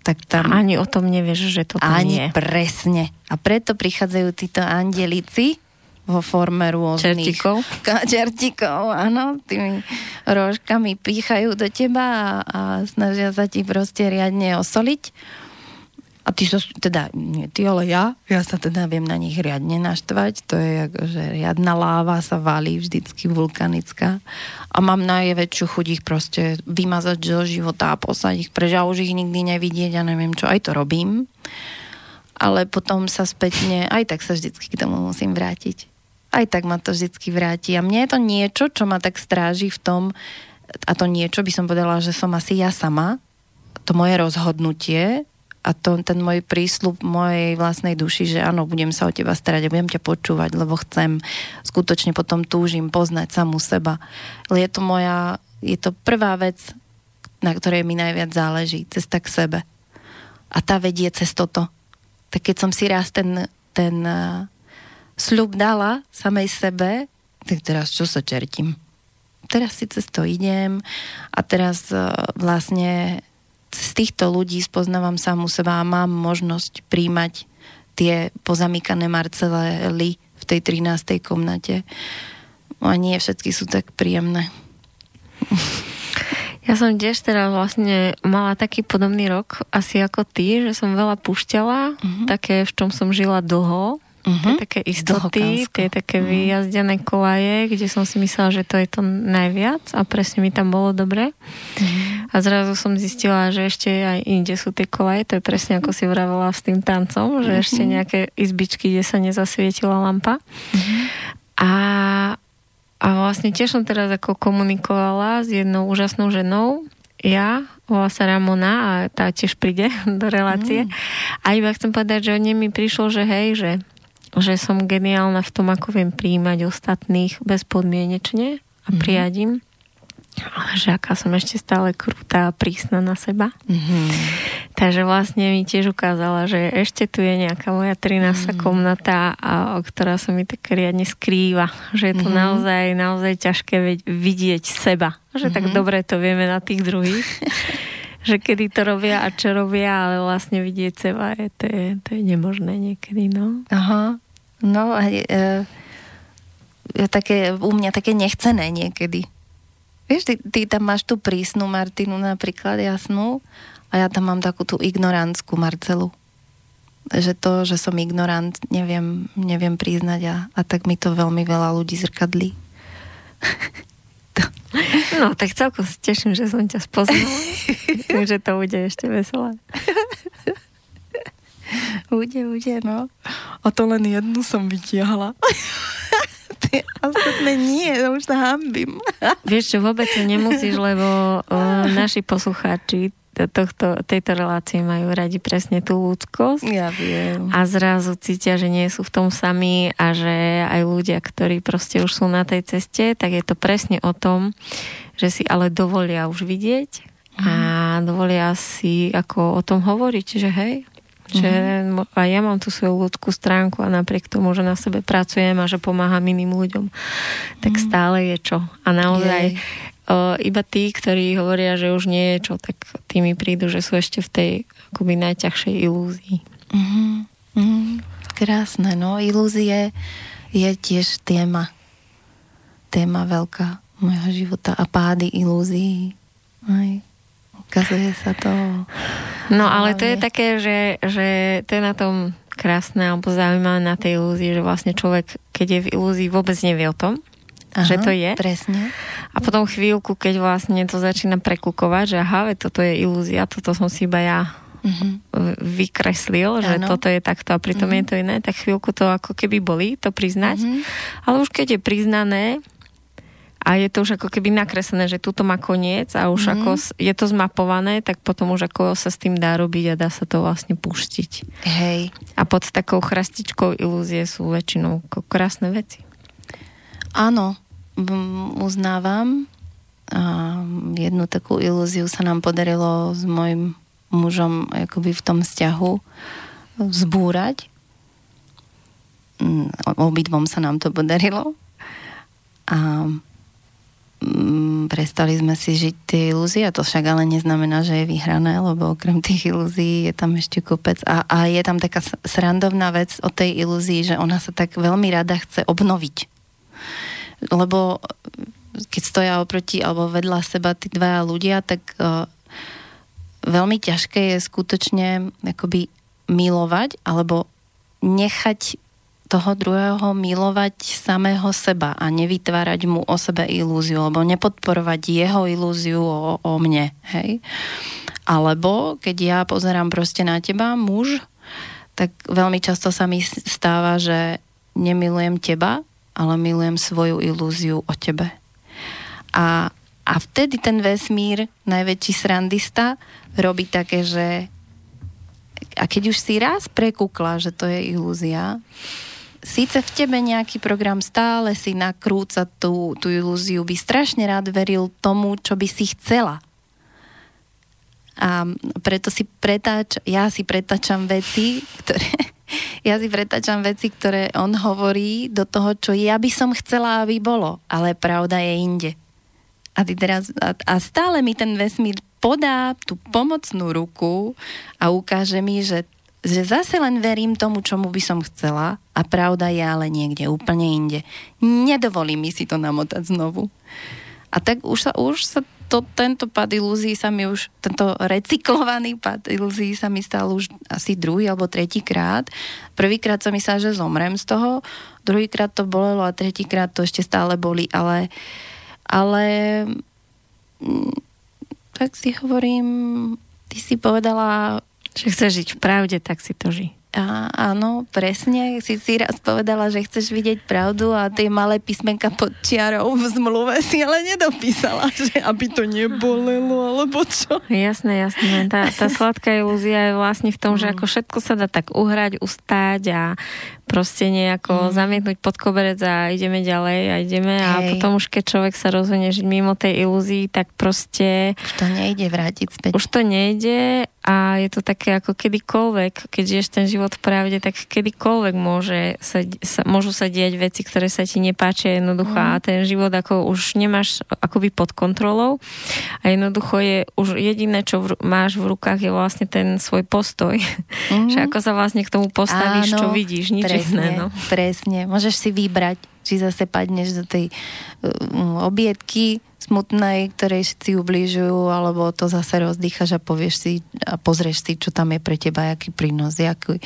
tak tam... Ani o tom nevieš, že to tam Ani je. presne. A preto prichádzajú títo andelici vo forme rôznych... Čertikov. Čertikov, áno. Tými rožkami píchajú do teba a, a snažia sa ti proste riadne osoliť. A ty sa, teda, nie ty, ale ja, ja sa teda viem na nich riadne naštvať. To je ako, že riadna láva sa valí, vždycky vulkanická. A mám najväčšiu chuť ich proste vymazať do života a poslať ich preč a už ich nikdy nevidieť a neviem čo. Aj to robím. Ale potom sa spätne, aj tak sa vždycky k tomu musím vrátiť. Aj tak ma to vždycky vráti. A mne je to niečo, čo ma tak stráži v tom, a to niečo by som povedala, že som asi ja sama, to moje rozhodnutie, a to, ten môj prísľub mojej vlastnej duši, že áno, budem sa o teba starať a budem ťa počúvať, lebo chcem, skutočne potom túžim poznať samú seba. Je to moja, je to prvá vec, na ktorej mi najviac záleží, cesta k sebe. A tá vedie cez toto. Tak keď som si raz ten, ten uh, sľub dala samej sebe, tak teraz čo sa čertím? Teraz si cez to idem a teraz uh, vlastne z týchto ľudí spoznávam samú seba a mám možnosť príjmať tie pozamykané Marcely v tej 13. komnate. A nie všetky sú tak príjemné. Ja som tiež teda vlastne mala taký podobný rok asi ako ty, že som veľa pušťala, uh-huh. také, v čom som žila dlho Uh-huh. Tie také istoty, tie také uh-huh. vyjazdené kolaje, kde som si myslela, že to je to najviac a presne mi tam bolo dobre. Uh-huh. A zrazu som zistila, že ešte aj inde sú tie kolaje, to je presne ako si vravela s tým tancom, že uh-huh. ešte nejaké izbičky, kde sa nezasvietila lampa. Uh-huh. A, a vlastne tiež som teraz ako komunikovala s jednou úžasnou ženou, ja, volá sa Ramona a tá tiež príde do relácie. Mm. A iba chcem povedať, že o nej mi prišlo, že hej, že že som geniálna v tom, ako viem príjmať ostatných bezpodmienečne a mm-hmm. prijať im. Ale že aká som ešte stále krutá a prísna na seba. Mm-hmm. Takže vlastne mi tiež ukázala, že ešte tu je nejaká moja 13. Mm-hmm. komnata, a, ktorá sa mi tak riadne skrýva. Že je to mm-hmm. naozaj, naozaj ťažké vidieť seba. Že mm-hmm. tak dobre to vieme na tých druhých. že kedy to robia a čo robia, ale vlastne vidieť seba, je, to, je, to je nemožné niekedy, no. Aha, no a e, také, u mňa také nechcené niekedy. Vieš, ty, ty tam máš tú prísnu Martinu napríklad, jasnú, a ja tam mám takú tú ignorantskú Marcelu. Že to, že som ignorant, neviem, neviem priznať a, a tak mi to veľmi veľa ľudí zrkadlí. No, tak celkom sa teším, že som ťa spoznala. Myslím, že to bude ešte veselé. Bude, bude, no. A to len jednu som vytiahla. Ty ostatné nie, to už sa hambím. Vieš čo, vôbec to nemusíš, lebo uh, naši poslucháči tohto, tejto relácie majú radi presne tú ľudskosť. Ja viem. A zrazu cítia, že nie sú v tom sami a že aj ľudia, ktorí proste už sú na tej ceste, tak je to presne o tom, že si ale dovolia už vidieť a mhm. dovolia si ako o tom hovoriť, že hej, že mm-hmm. aj ja mám tú svoju ľudskú stránku a napriek tomu, že na sebe pracujem a že pomáham iným ľuďom, tak mm-hmm. stále je čo. A naozaj Jej iba tí, ktorí hovoria, že už nie je čo, tak tí mi prídu, že sú ešte v tej akoby najťažšej ilúzii. Mm-hmm. Mm-hmm. Krásne, no. Ilúzie je tiež téma. Téma veľká môjho života a pády ilúzií. Aj. Ukazuje sa to. No ale to je také, že, že to je na tom krásne alebo zaujímavé na tej ilúzii, že vlastne človek, keď je v ilúzii, vôbec nevie o tom, Aha, že to je. Presne. A potom chvíľku, keď vlastne to začína prekukovať, že aha, toto je ilúzia, toto som si iba ja uh-huh. vykreslil, ano. že toto je takto a pritom uh-huh. je to iné, tak chvíľku to ako keby boli, to priznať. Uh-huh. Ale už keď je priznané a je to už ako keby nakreslené, že tuto má koniec a už uh-huh. ako je to zmapované, tak potom už ako sa s tým dá robiť a dá sa to vlastne puštiť. Hej. A pod takou chrastičkou ilúzie sú väčšinou krásne veci. Áno, uznávam. A jednu takú ilúziu sa nám podarilo s mojim mužom akoby v tom vzťahu vzbúrať. Mm, obidvom sa nám to podarilo. A mm, prestali sme si žiť tie ilúzie a to však ale neznamená, že je vyhrané, lebo okrem tých ilúzií je tam ešte kopec a, a je tam taká srandovná vec o tej ilúzii, že ona sa tak veľmi rada chce obnoviť lebo keď stoja oproti alebo vedľa seba tí dvaja ľudia, tak uh, veľmi ťažké je skutočne akoby milovať alebo nechať toho druhého milovať samého seba a nevytvárať mu o sebe ilúziu, alebo nepodporovať jeho ilúziu o, o mne, hej. Alebo keď ja pozerám proste na teba, muž, tak veľmi často sa mi stáva, že nemilujem teba, ale milujem svoju ilúziu o tebe. A, a vtedy ten vesmír, najväčší srandista, robí také, že a keď už si raz prekúkla, že to je ilúzia, síce v tebe nejaký program stále si nakrúca tú, tú ilúziu, by strašne rád veril tomu, čo by si chcela. A preto si pretáč, ja si pretáčam veci, ktoré, ja si pretačam veci, ktoré on hovorí do toho, čo ja by som chcela, aby bolo. Ale pravda je inde. A, ty teraz, a, a stále mi ten vesmír podá tú pomocnú ruku a ukáže mi, že, že zase len verím tomu, čomu by som chcela a pravda je ale niekde, úplne inde. Nedovolí mi si to namotať znovu. A tak už sa, už sa to, tento pad ilúzií sa mi už, tento recyklovaný pad ilúzií sa mi stal už asi druhý alebo tretí krát. Prvýkrát som myslela, že zomrem z toho, druhýkrát to bolelo a tretíkrát to ešte stále boli, ale ale mm, tak si hovorím, ty si povedala... Že chceš žiť v pravde, tak si to ži. A, áno, presne. Si si raz povedala, že chceš vidieť pravdu a tie malé písmenka pod čiarou v zmluve si ale nedopísala, že aby to nebolelo, alebo čo. Jasné, jasné. Tá, tá sladká ilúzia je vlastne v tom, že mm. ako všetko sa dá tak uhrať, ustáť a proste nejako mm. zamietnúť pod koberec a ideme ďalej a ideme Hej. a potom už keď človek sa rozhodne žiť mimo tej ilúzii, tak proste... Už to nejde vrátiť späť. Už to nejde a je to také ako kedykoľvek, keď žiješ ten život v pravde, tak kedykoľvek môže sa, sa, môžu sa diať veci, ktoré sa ti nepáčia jednoducho mm. a ten život ako už nemáš akoby pod kontrolou a jednoducho je už jediné, čo v, máš v rukách je vlastne ten svoj postoj. Mm. že ako sa vlastne k tomu postavíš, Áno, čo vidíš, nič presne, iné. No. Presne, môžeš si vybrať či zase padneš do tej uh, obietky smutnej, ktorej všetci ubližujú, alebo to zase rozdýchaš a povieš si a pozrieš si, čo tam je pre teba, aký prínos, aký,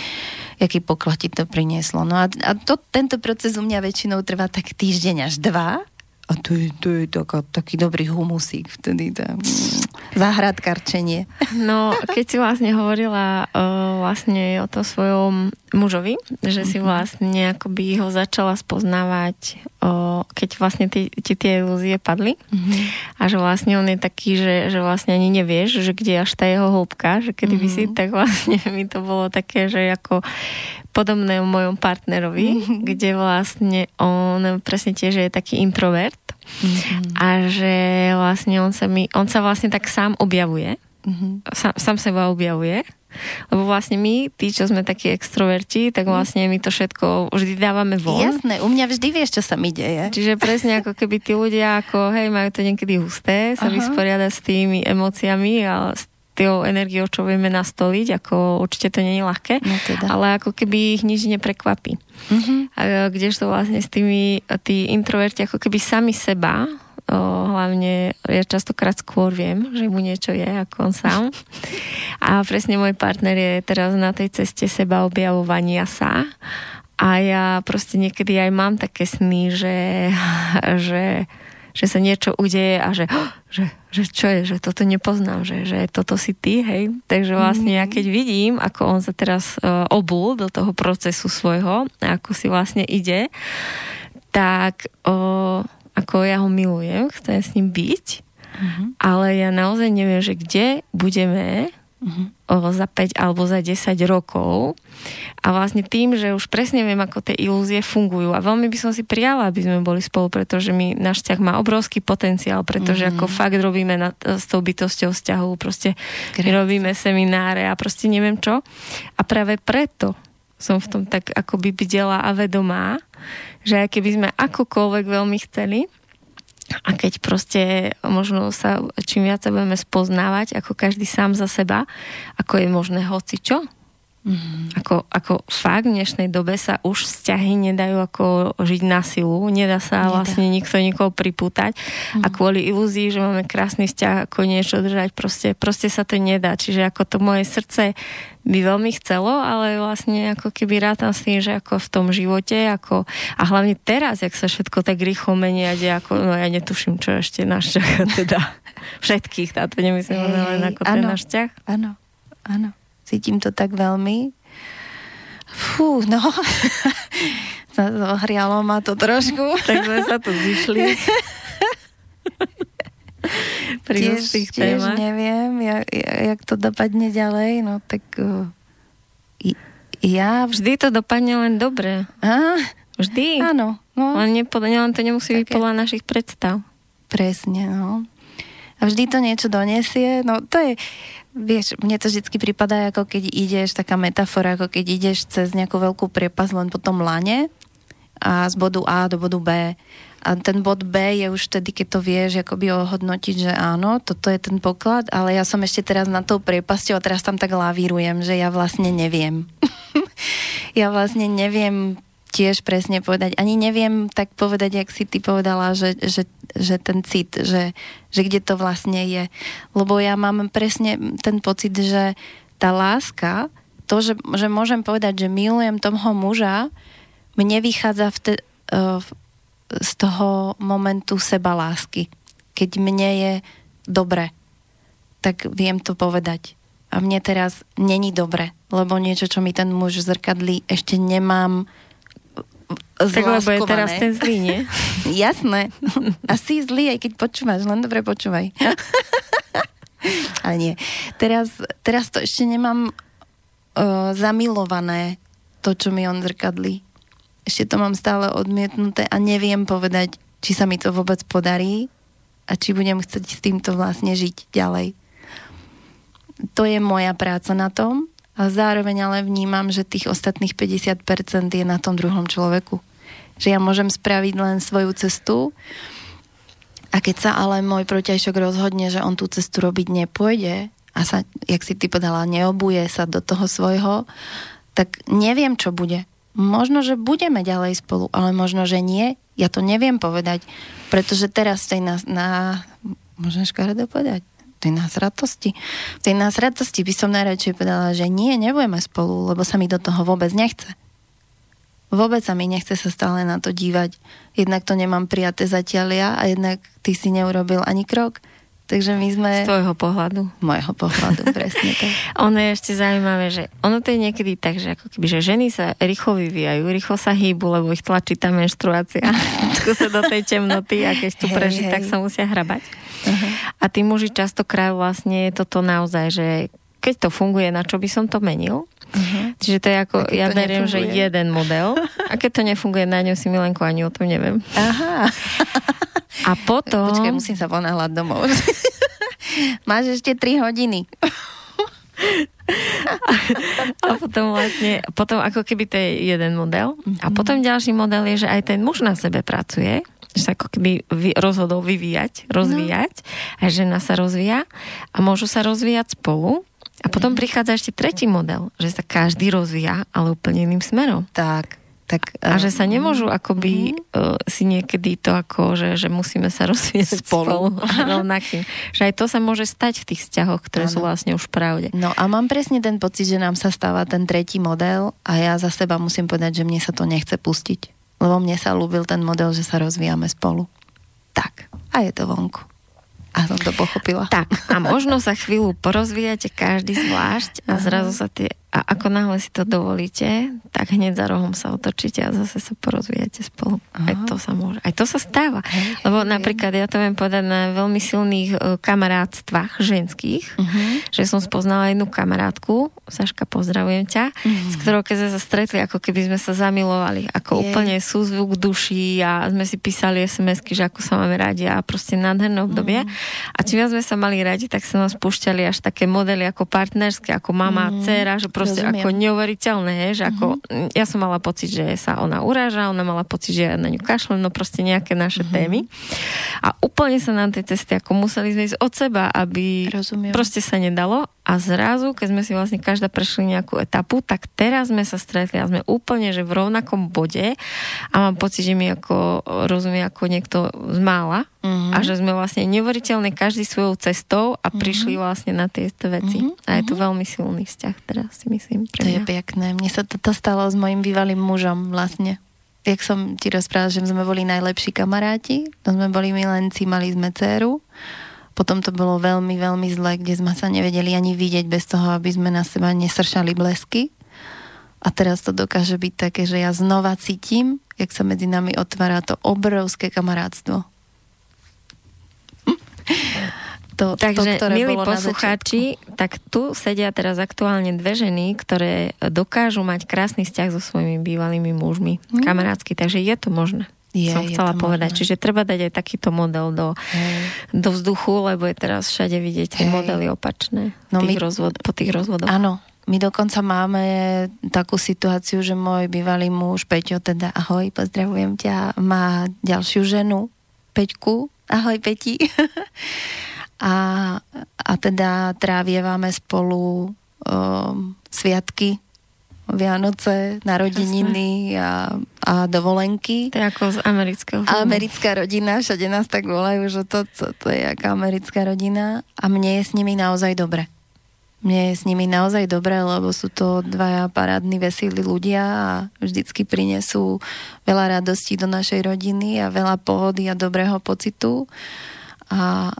aký poklad ti to prinieslo. No a, a to, tento proces u mňa väčšinou trvá tak týždeň až dva a to je, to je taká, taký dobrý humusík vtedy, to, mm, zahradkarčenie. No, keď si vlastne hovorila uh, vlastne o to svojom mužovi, že si mhm. vlastne akoby ho začala spoznávať, uh, keď vlastne ti tie ilúzie padli mm-hmm. a že vlastne on je taký, že, že vlastne ani nevieš, že kde je až tá jeho hĺbka, že kedy by si, mhm. tak vlastne mi to bolo také, že ako podobné o mojom partnerovi, mm-hmm. kde vlastne on presne tiež je taký introvert mm-hmm. a že vlastne on sa, mi, on sa vlastne tak sám objavuje, mm-hmm. sám, sám seba objavuje, lebo vlastne my, tí, čo sme takí extroverti, tak mhm. vlastne my to všetko vždy dávame von. Jasné, u mňa vždy vieš, čo sa mi deje. Čiže presne ako keby tí ľudia, ako hej, majú to niekedy husté, sa Aha. vysporiadať s tými emóciami a s tou energiou, čo vieme nastoliť, ako určite to je ľahké, no teda. ale ako keby ich nič neprekvapí. A kdežto vlastne s tými tí introverti ako keby sami seba o, hlavne ja častokrát skôr viem, že mu niečo je ako on sám. A presne môj partner je teraz na tej ceste seba objavovania sa a ja proste niekedy aj mám také sny, že, že že sa niečo udeje a že, že, že čo je, že toto nepoznám, že, že toto si ty, hej. Takže vlastne ja keď vidím, ako on sa teraz uh, obul do toho procesu svojho, ako si vlastne ide, tak uh, ako ja ho milujem, chcem s ním byť, uh-huh. ale ja naozaj neviem, že kde budeme uh-huh. za 5 alebo za 10 rokov. A vlastne tým, že už presne viem, ako tie ilúzie fungujú. A veľmi by som si prijala, aby sme boli spolu, pretože my, náš vzťah má obrovský potenciál, pretože uh-huh. ako fakt robíme na, s tou bytosťou vzťahu, proste my robíme semináre a proste neviem čo. A práve preto som v tom tak akoby bdela a vedomá, že keby sme akokoľvek veľmi chceli, a keď proste možno sa čím viac sa budeme spoznávať, ako každý sám za seba, ako je možné hoci čo, Mm-hmm. Ako, ako fakt v dnešnej dobe sa už vzťahy nedajú ako žiť na silu, nedá sa nedá. vlastne nikto nikoho pripútať mm-hmm. a kvôli ilúzii, že máme krásny vzťah, ako niečo držať, proste, proste sa to nedá. Čiže ako to moje srdce by veľmi chcelo, ale vlastne ako keby rátam s tým, že ako v tom živote, ako, a hlavne teraz, jak sa všetko tak rýchlo mení a ako, no ja netuším, čo ešte čaká teda všetkých, táto nemyslím len ako ten náš vzťah. Áno, áno. Cítim to tak veľmi. Fú, no. Zohrialo ma to trošku. tak sme sa tu zišli. Pri tiež, tiež neviem, jak, jak to dopadne ďalej, no tak uh, ja... Vždy to dopadne len dobre. A? Vždy. Áno. No. Len, nepod, len to nemusí byť podľa našich predstav. Presne, no. A vždy to niečo donesie. No to je, Vieš, mne to vždy prípada, ako keď ideš, taká metafora, ako keď ideš cez nejakú veľkú priepas len po tom lane a z bodu A do bodu B. A ten bod B je už vtedy, keď to vieš akoby ohodnotiť, že áno, toto je ten poklad, ale ja som ešte teraz na tou priepasťou a teraz tam tak lavírujem, že ja vlastne neviem. ja vlastne neviem tiež presne povedať. Ani neviem tak povedať, jak si ty povedala, že, že, že ten cit, že, že kde to vlastne je. Lebo ja mám presne ten pocit, že tá láska, to, že, že môžem povedať, že milujem toho muža, mne vychádza v te, uh, z toho momentu seba lásky. Keď mne je dobre, tak viem to povedať. A mne teraz není dobre, lebo niečo, čo mi ten muž zrkadlí, ešte nemám tak lebo je teraz ten zlý, nie? Jasné. Asi zlý, aj keď počúvaš, len dobre počúvaj. Ale nie. Teraz, teraz to ešte nemám uh, zamilované, to, čo mi on zrkadlí. Ešte to mám stále odmietnuté a neviem povedať, či sa mi to vôbec podarí a či budem chcieť s týmto vlastne žiť ďalej. To je moja práca na tom a zároveň ale vnímam, že tých ostatných 50% je na tom druhom človeku. Že ja môžem spraviť len svoju cestu a keď sa ale môj protiažok rozhodne, že on tú cestu robiť nepôjde a sa, jak si ty podala, neobuje sa do toho svojho, tak neviem, čo bude. Možno, že budeme ďalej spolu, ale možno, že nie. Ja to neviem povedať, pretože teraz tej na, na môžem škaredo povedať, tej násradosti. V tej násradosti by som najradšej povedala, že nie, nebudeme spolu, lebo sa mi do toho vôbec nechce. Vôbec sa mi nechce sa stále na to dívať. Jednak to nemám prijaté zatiaľ ja a jednak ty si neurobil ani krok. Takže my sme... Z tvojho pohľadu. Môjho pohľadu, presne tak. ono je ešte zaujímavé, že ono to je niekedy tak, že ako keby, že ženy sa rýchlo vyvíjajú, rýchlo sa hýbu, lebo ich tlačí tá menštruácia. sa do tej temnoty a keď tu prežiť, tak sa musia hrabať. Uh-huh. A tí muži častokrát vlastne je toto naozaj, že keď to funguje, na čo by som to menil? Uh-huh. Čiže to je ako, ja beriem, že jeden model a keď to nefunguje, na ňu si Milenko ani o tom neviem. Aha. A potom... Počkaj, musím sa ponáhľať domov. Máš ešte 3 hodiny. a potom vlastne, potom ako keby to je jeden model. A mhm. potom ďalší model je, že aj ten muž na sebe pracuje, že sa ako keby rozhodol vyvíjať, rozvíjať, no. a žena sa rozvíja a môžu sa rozvíjať spolu. A potom prichádza ešte tretí model, že sa každý rozvíja, ale úplne iným smerom. Tak. Tak, a že sa nemôžu akoby uh, si niekedy to ako, že, že musíme sa rozvíjať spolu, spolu rovnakým. Že aj to sa môže stať v tých vzťahoch, ktoré ano. sú vlastne už v pravde. No a mám presne ten pocit, že nám sa stáva ten tretí model a ja za seba musím povedať, že mne sa to nechce pustiť. Lebo mne sa ľúbil ten model, že sa rozvíjame spolu. Tak. A je to vonku. A som to pochopila. Tak, a možno sa chvíľu porozvíjate každý zvlášť a zrazu sa tie a ako náhle si to dovolíte, tak hneď za rohom sa otočíte a zase sa porozvíjate spolu. Aha. Aj to sa môže. Aj to sa stáva. Hej, Lebo hej, napríklad ja to viem povedať na veľmi silných uh, kamarátstvách ženských, uh-huh. že som spoznala jednu kamarátku, Saška, pozdravujem ťa, uh-huh. s ktorou keď sme sa stretli, ako keby sme sa zamilovali, ako je. úplne súzvuk duší a sme si písali SMS-ky, že ako sa máme radi a proste nádherné obdobie. Uh-huh. A čím viac sme sa mali radi, tak sa nás púšťali až také modely ako partnerské, ako mama, uh-huh. dcera, že proste Rozumiem. ako neuveriteľné, že ako, mm-hmm. ja som mala pocit, že sa ona uráža, ona mala pocit, že ja na ňu kašlem, no proste nejaké naše mm-hmm. témy. A úplne sa nám tej cesty, ako museli sme ísť od seba, aby Rozumiem. proste sa nedalo a zrazu, keď sme si vlastne každá prešli nejakú etapu, tak teraz sme sa stretli a sme úplne, že v rovnakom bode a mám pocit, že mi ako rozumie ako niekto z mála mm-hmm. a že sme vlastne neuveriteľné každý svojou cestou a mm-hmm. prišli vlastne na tie isté veci. Mm-hmm. A je to mhm. veľmi silný vzťah teraz si myslím. Pre to mňa. je pekné. Mne sa toto stalo s mojim bývalým mužom vlastne. Jak som ti rozprával, že sme boli najlepší kamaráti, to sme boli milenci, mali sme dceru potom to bolo veľmi, veľmi zle, kde sme sa nevedeli ani vidieť bez toho, aby sme na seba nesršali blesky. A teraz to dokáže byť také, že ja znova cítim, jak sa medzi nami otvára to obrovské kamarátstvo. To, Takže, to, milí poslucháči, tak tu sedia teraz aktuálne dve ženy, ktoré dokážu mať krásny vzťah so svojimi bývalými mužmi, mm. kamarátsky, takže je to možné je, som chcela povedať. Možné. Čiže treba dať aj takýto model do, do vzduchu, lebo je teraz všade vidieť tie modely opačné no tých my, rozvod, po tých rozvodoch. Áno, my dokonca máme takú situáciu, že môj bývalý muž Peťo, teda ahoj, pozdravujem ťa, má ďalšiu ženu, Peťku, ahoj Peti. a, a teda trávievame spolu um, sviatky Vianoce, narodeniny a, a dovolenky. To je ako z amerického filmu. Americká rodina, všade nás tak volajú, že to, to, to je aká americká rodina a mne je s nimi naozaj dobre. Mne je s nimi naozaj dobre, lebo sú to dvaja parádni, veselí ľudia a vždycky prinesú veľa radostí do našej rodiny a veľa pohody a dobrého pocitu. A,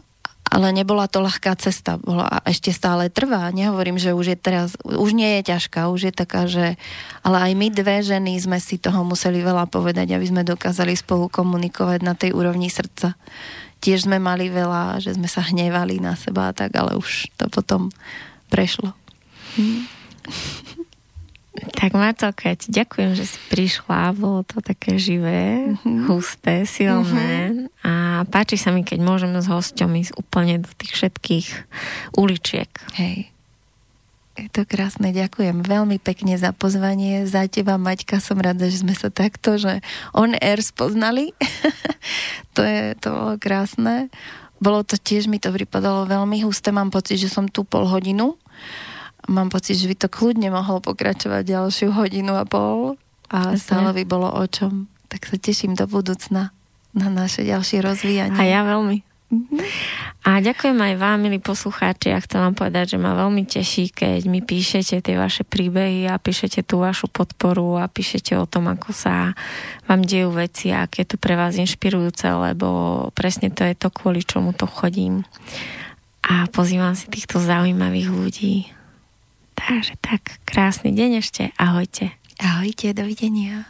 ale nebola to ľahká cesta. Bola, a ešte stále trvá. Nehovorím, že už je teraz, už nie je ťažká, už je taká, že... Ale aj my dve ženy sme si toho museli veľa povedať, aby sme dokázali spolu komunikovať na tej úrovni srdca. Tiež sme mali veľa, že sme sa hnevali na seba a tak, ale už to potom prešlo. Hm. Tak ja ti ďakujem, že si prišla, bolo to také živé, mm-hmm. husté, silné mm-hmm. a páči sa mi, keď môžeme s hosťom ísť úplne do tých všetkých uličiek. Hej. Je to krásne, ďakujem veľmi pekne za pozvanie, za teba Maťka, som rada, že sme sa takto, že on air spoznali. to je, to bolo krásne. Bolo to tiež, mi to pripadalo veľmi husté, mám pocit, že som tu pol hodinu mám pocit, že by to kľudne mohol pokračovať ďalšiu hodinu a pol, a stále by bolo o čom. Tak sa teším do budúcna na naše ďalšie rozvíjanie. A ja veľmi. A ďakujem aj vám, milí poslucháči. Ja chcem vám povedať, že ma veľmi teší, keď mi píšete tie vaše príbehy a píšete tú vašu podporu a píšete o tom, ako sa vám dejú veci a aké je to pre vás inšpirujúce, lebo presne to je to, kvôli čomu to chodím. A pozývam si týchto zaujímavých ľudí. Takže tak, krásny deň ešte. Ahojte. Ahojte, dovidenia.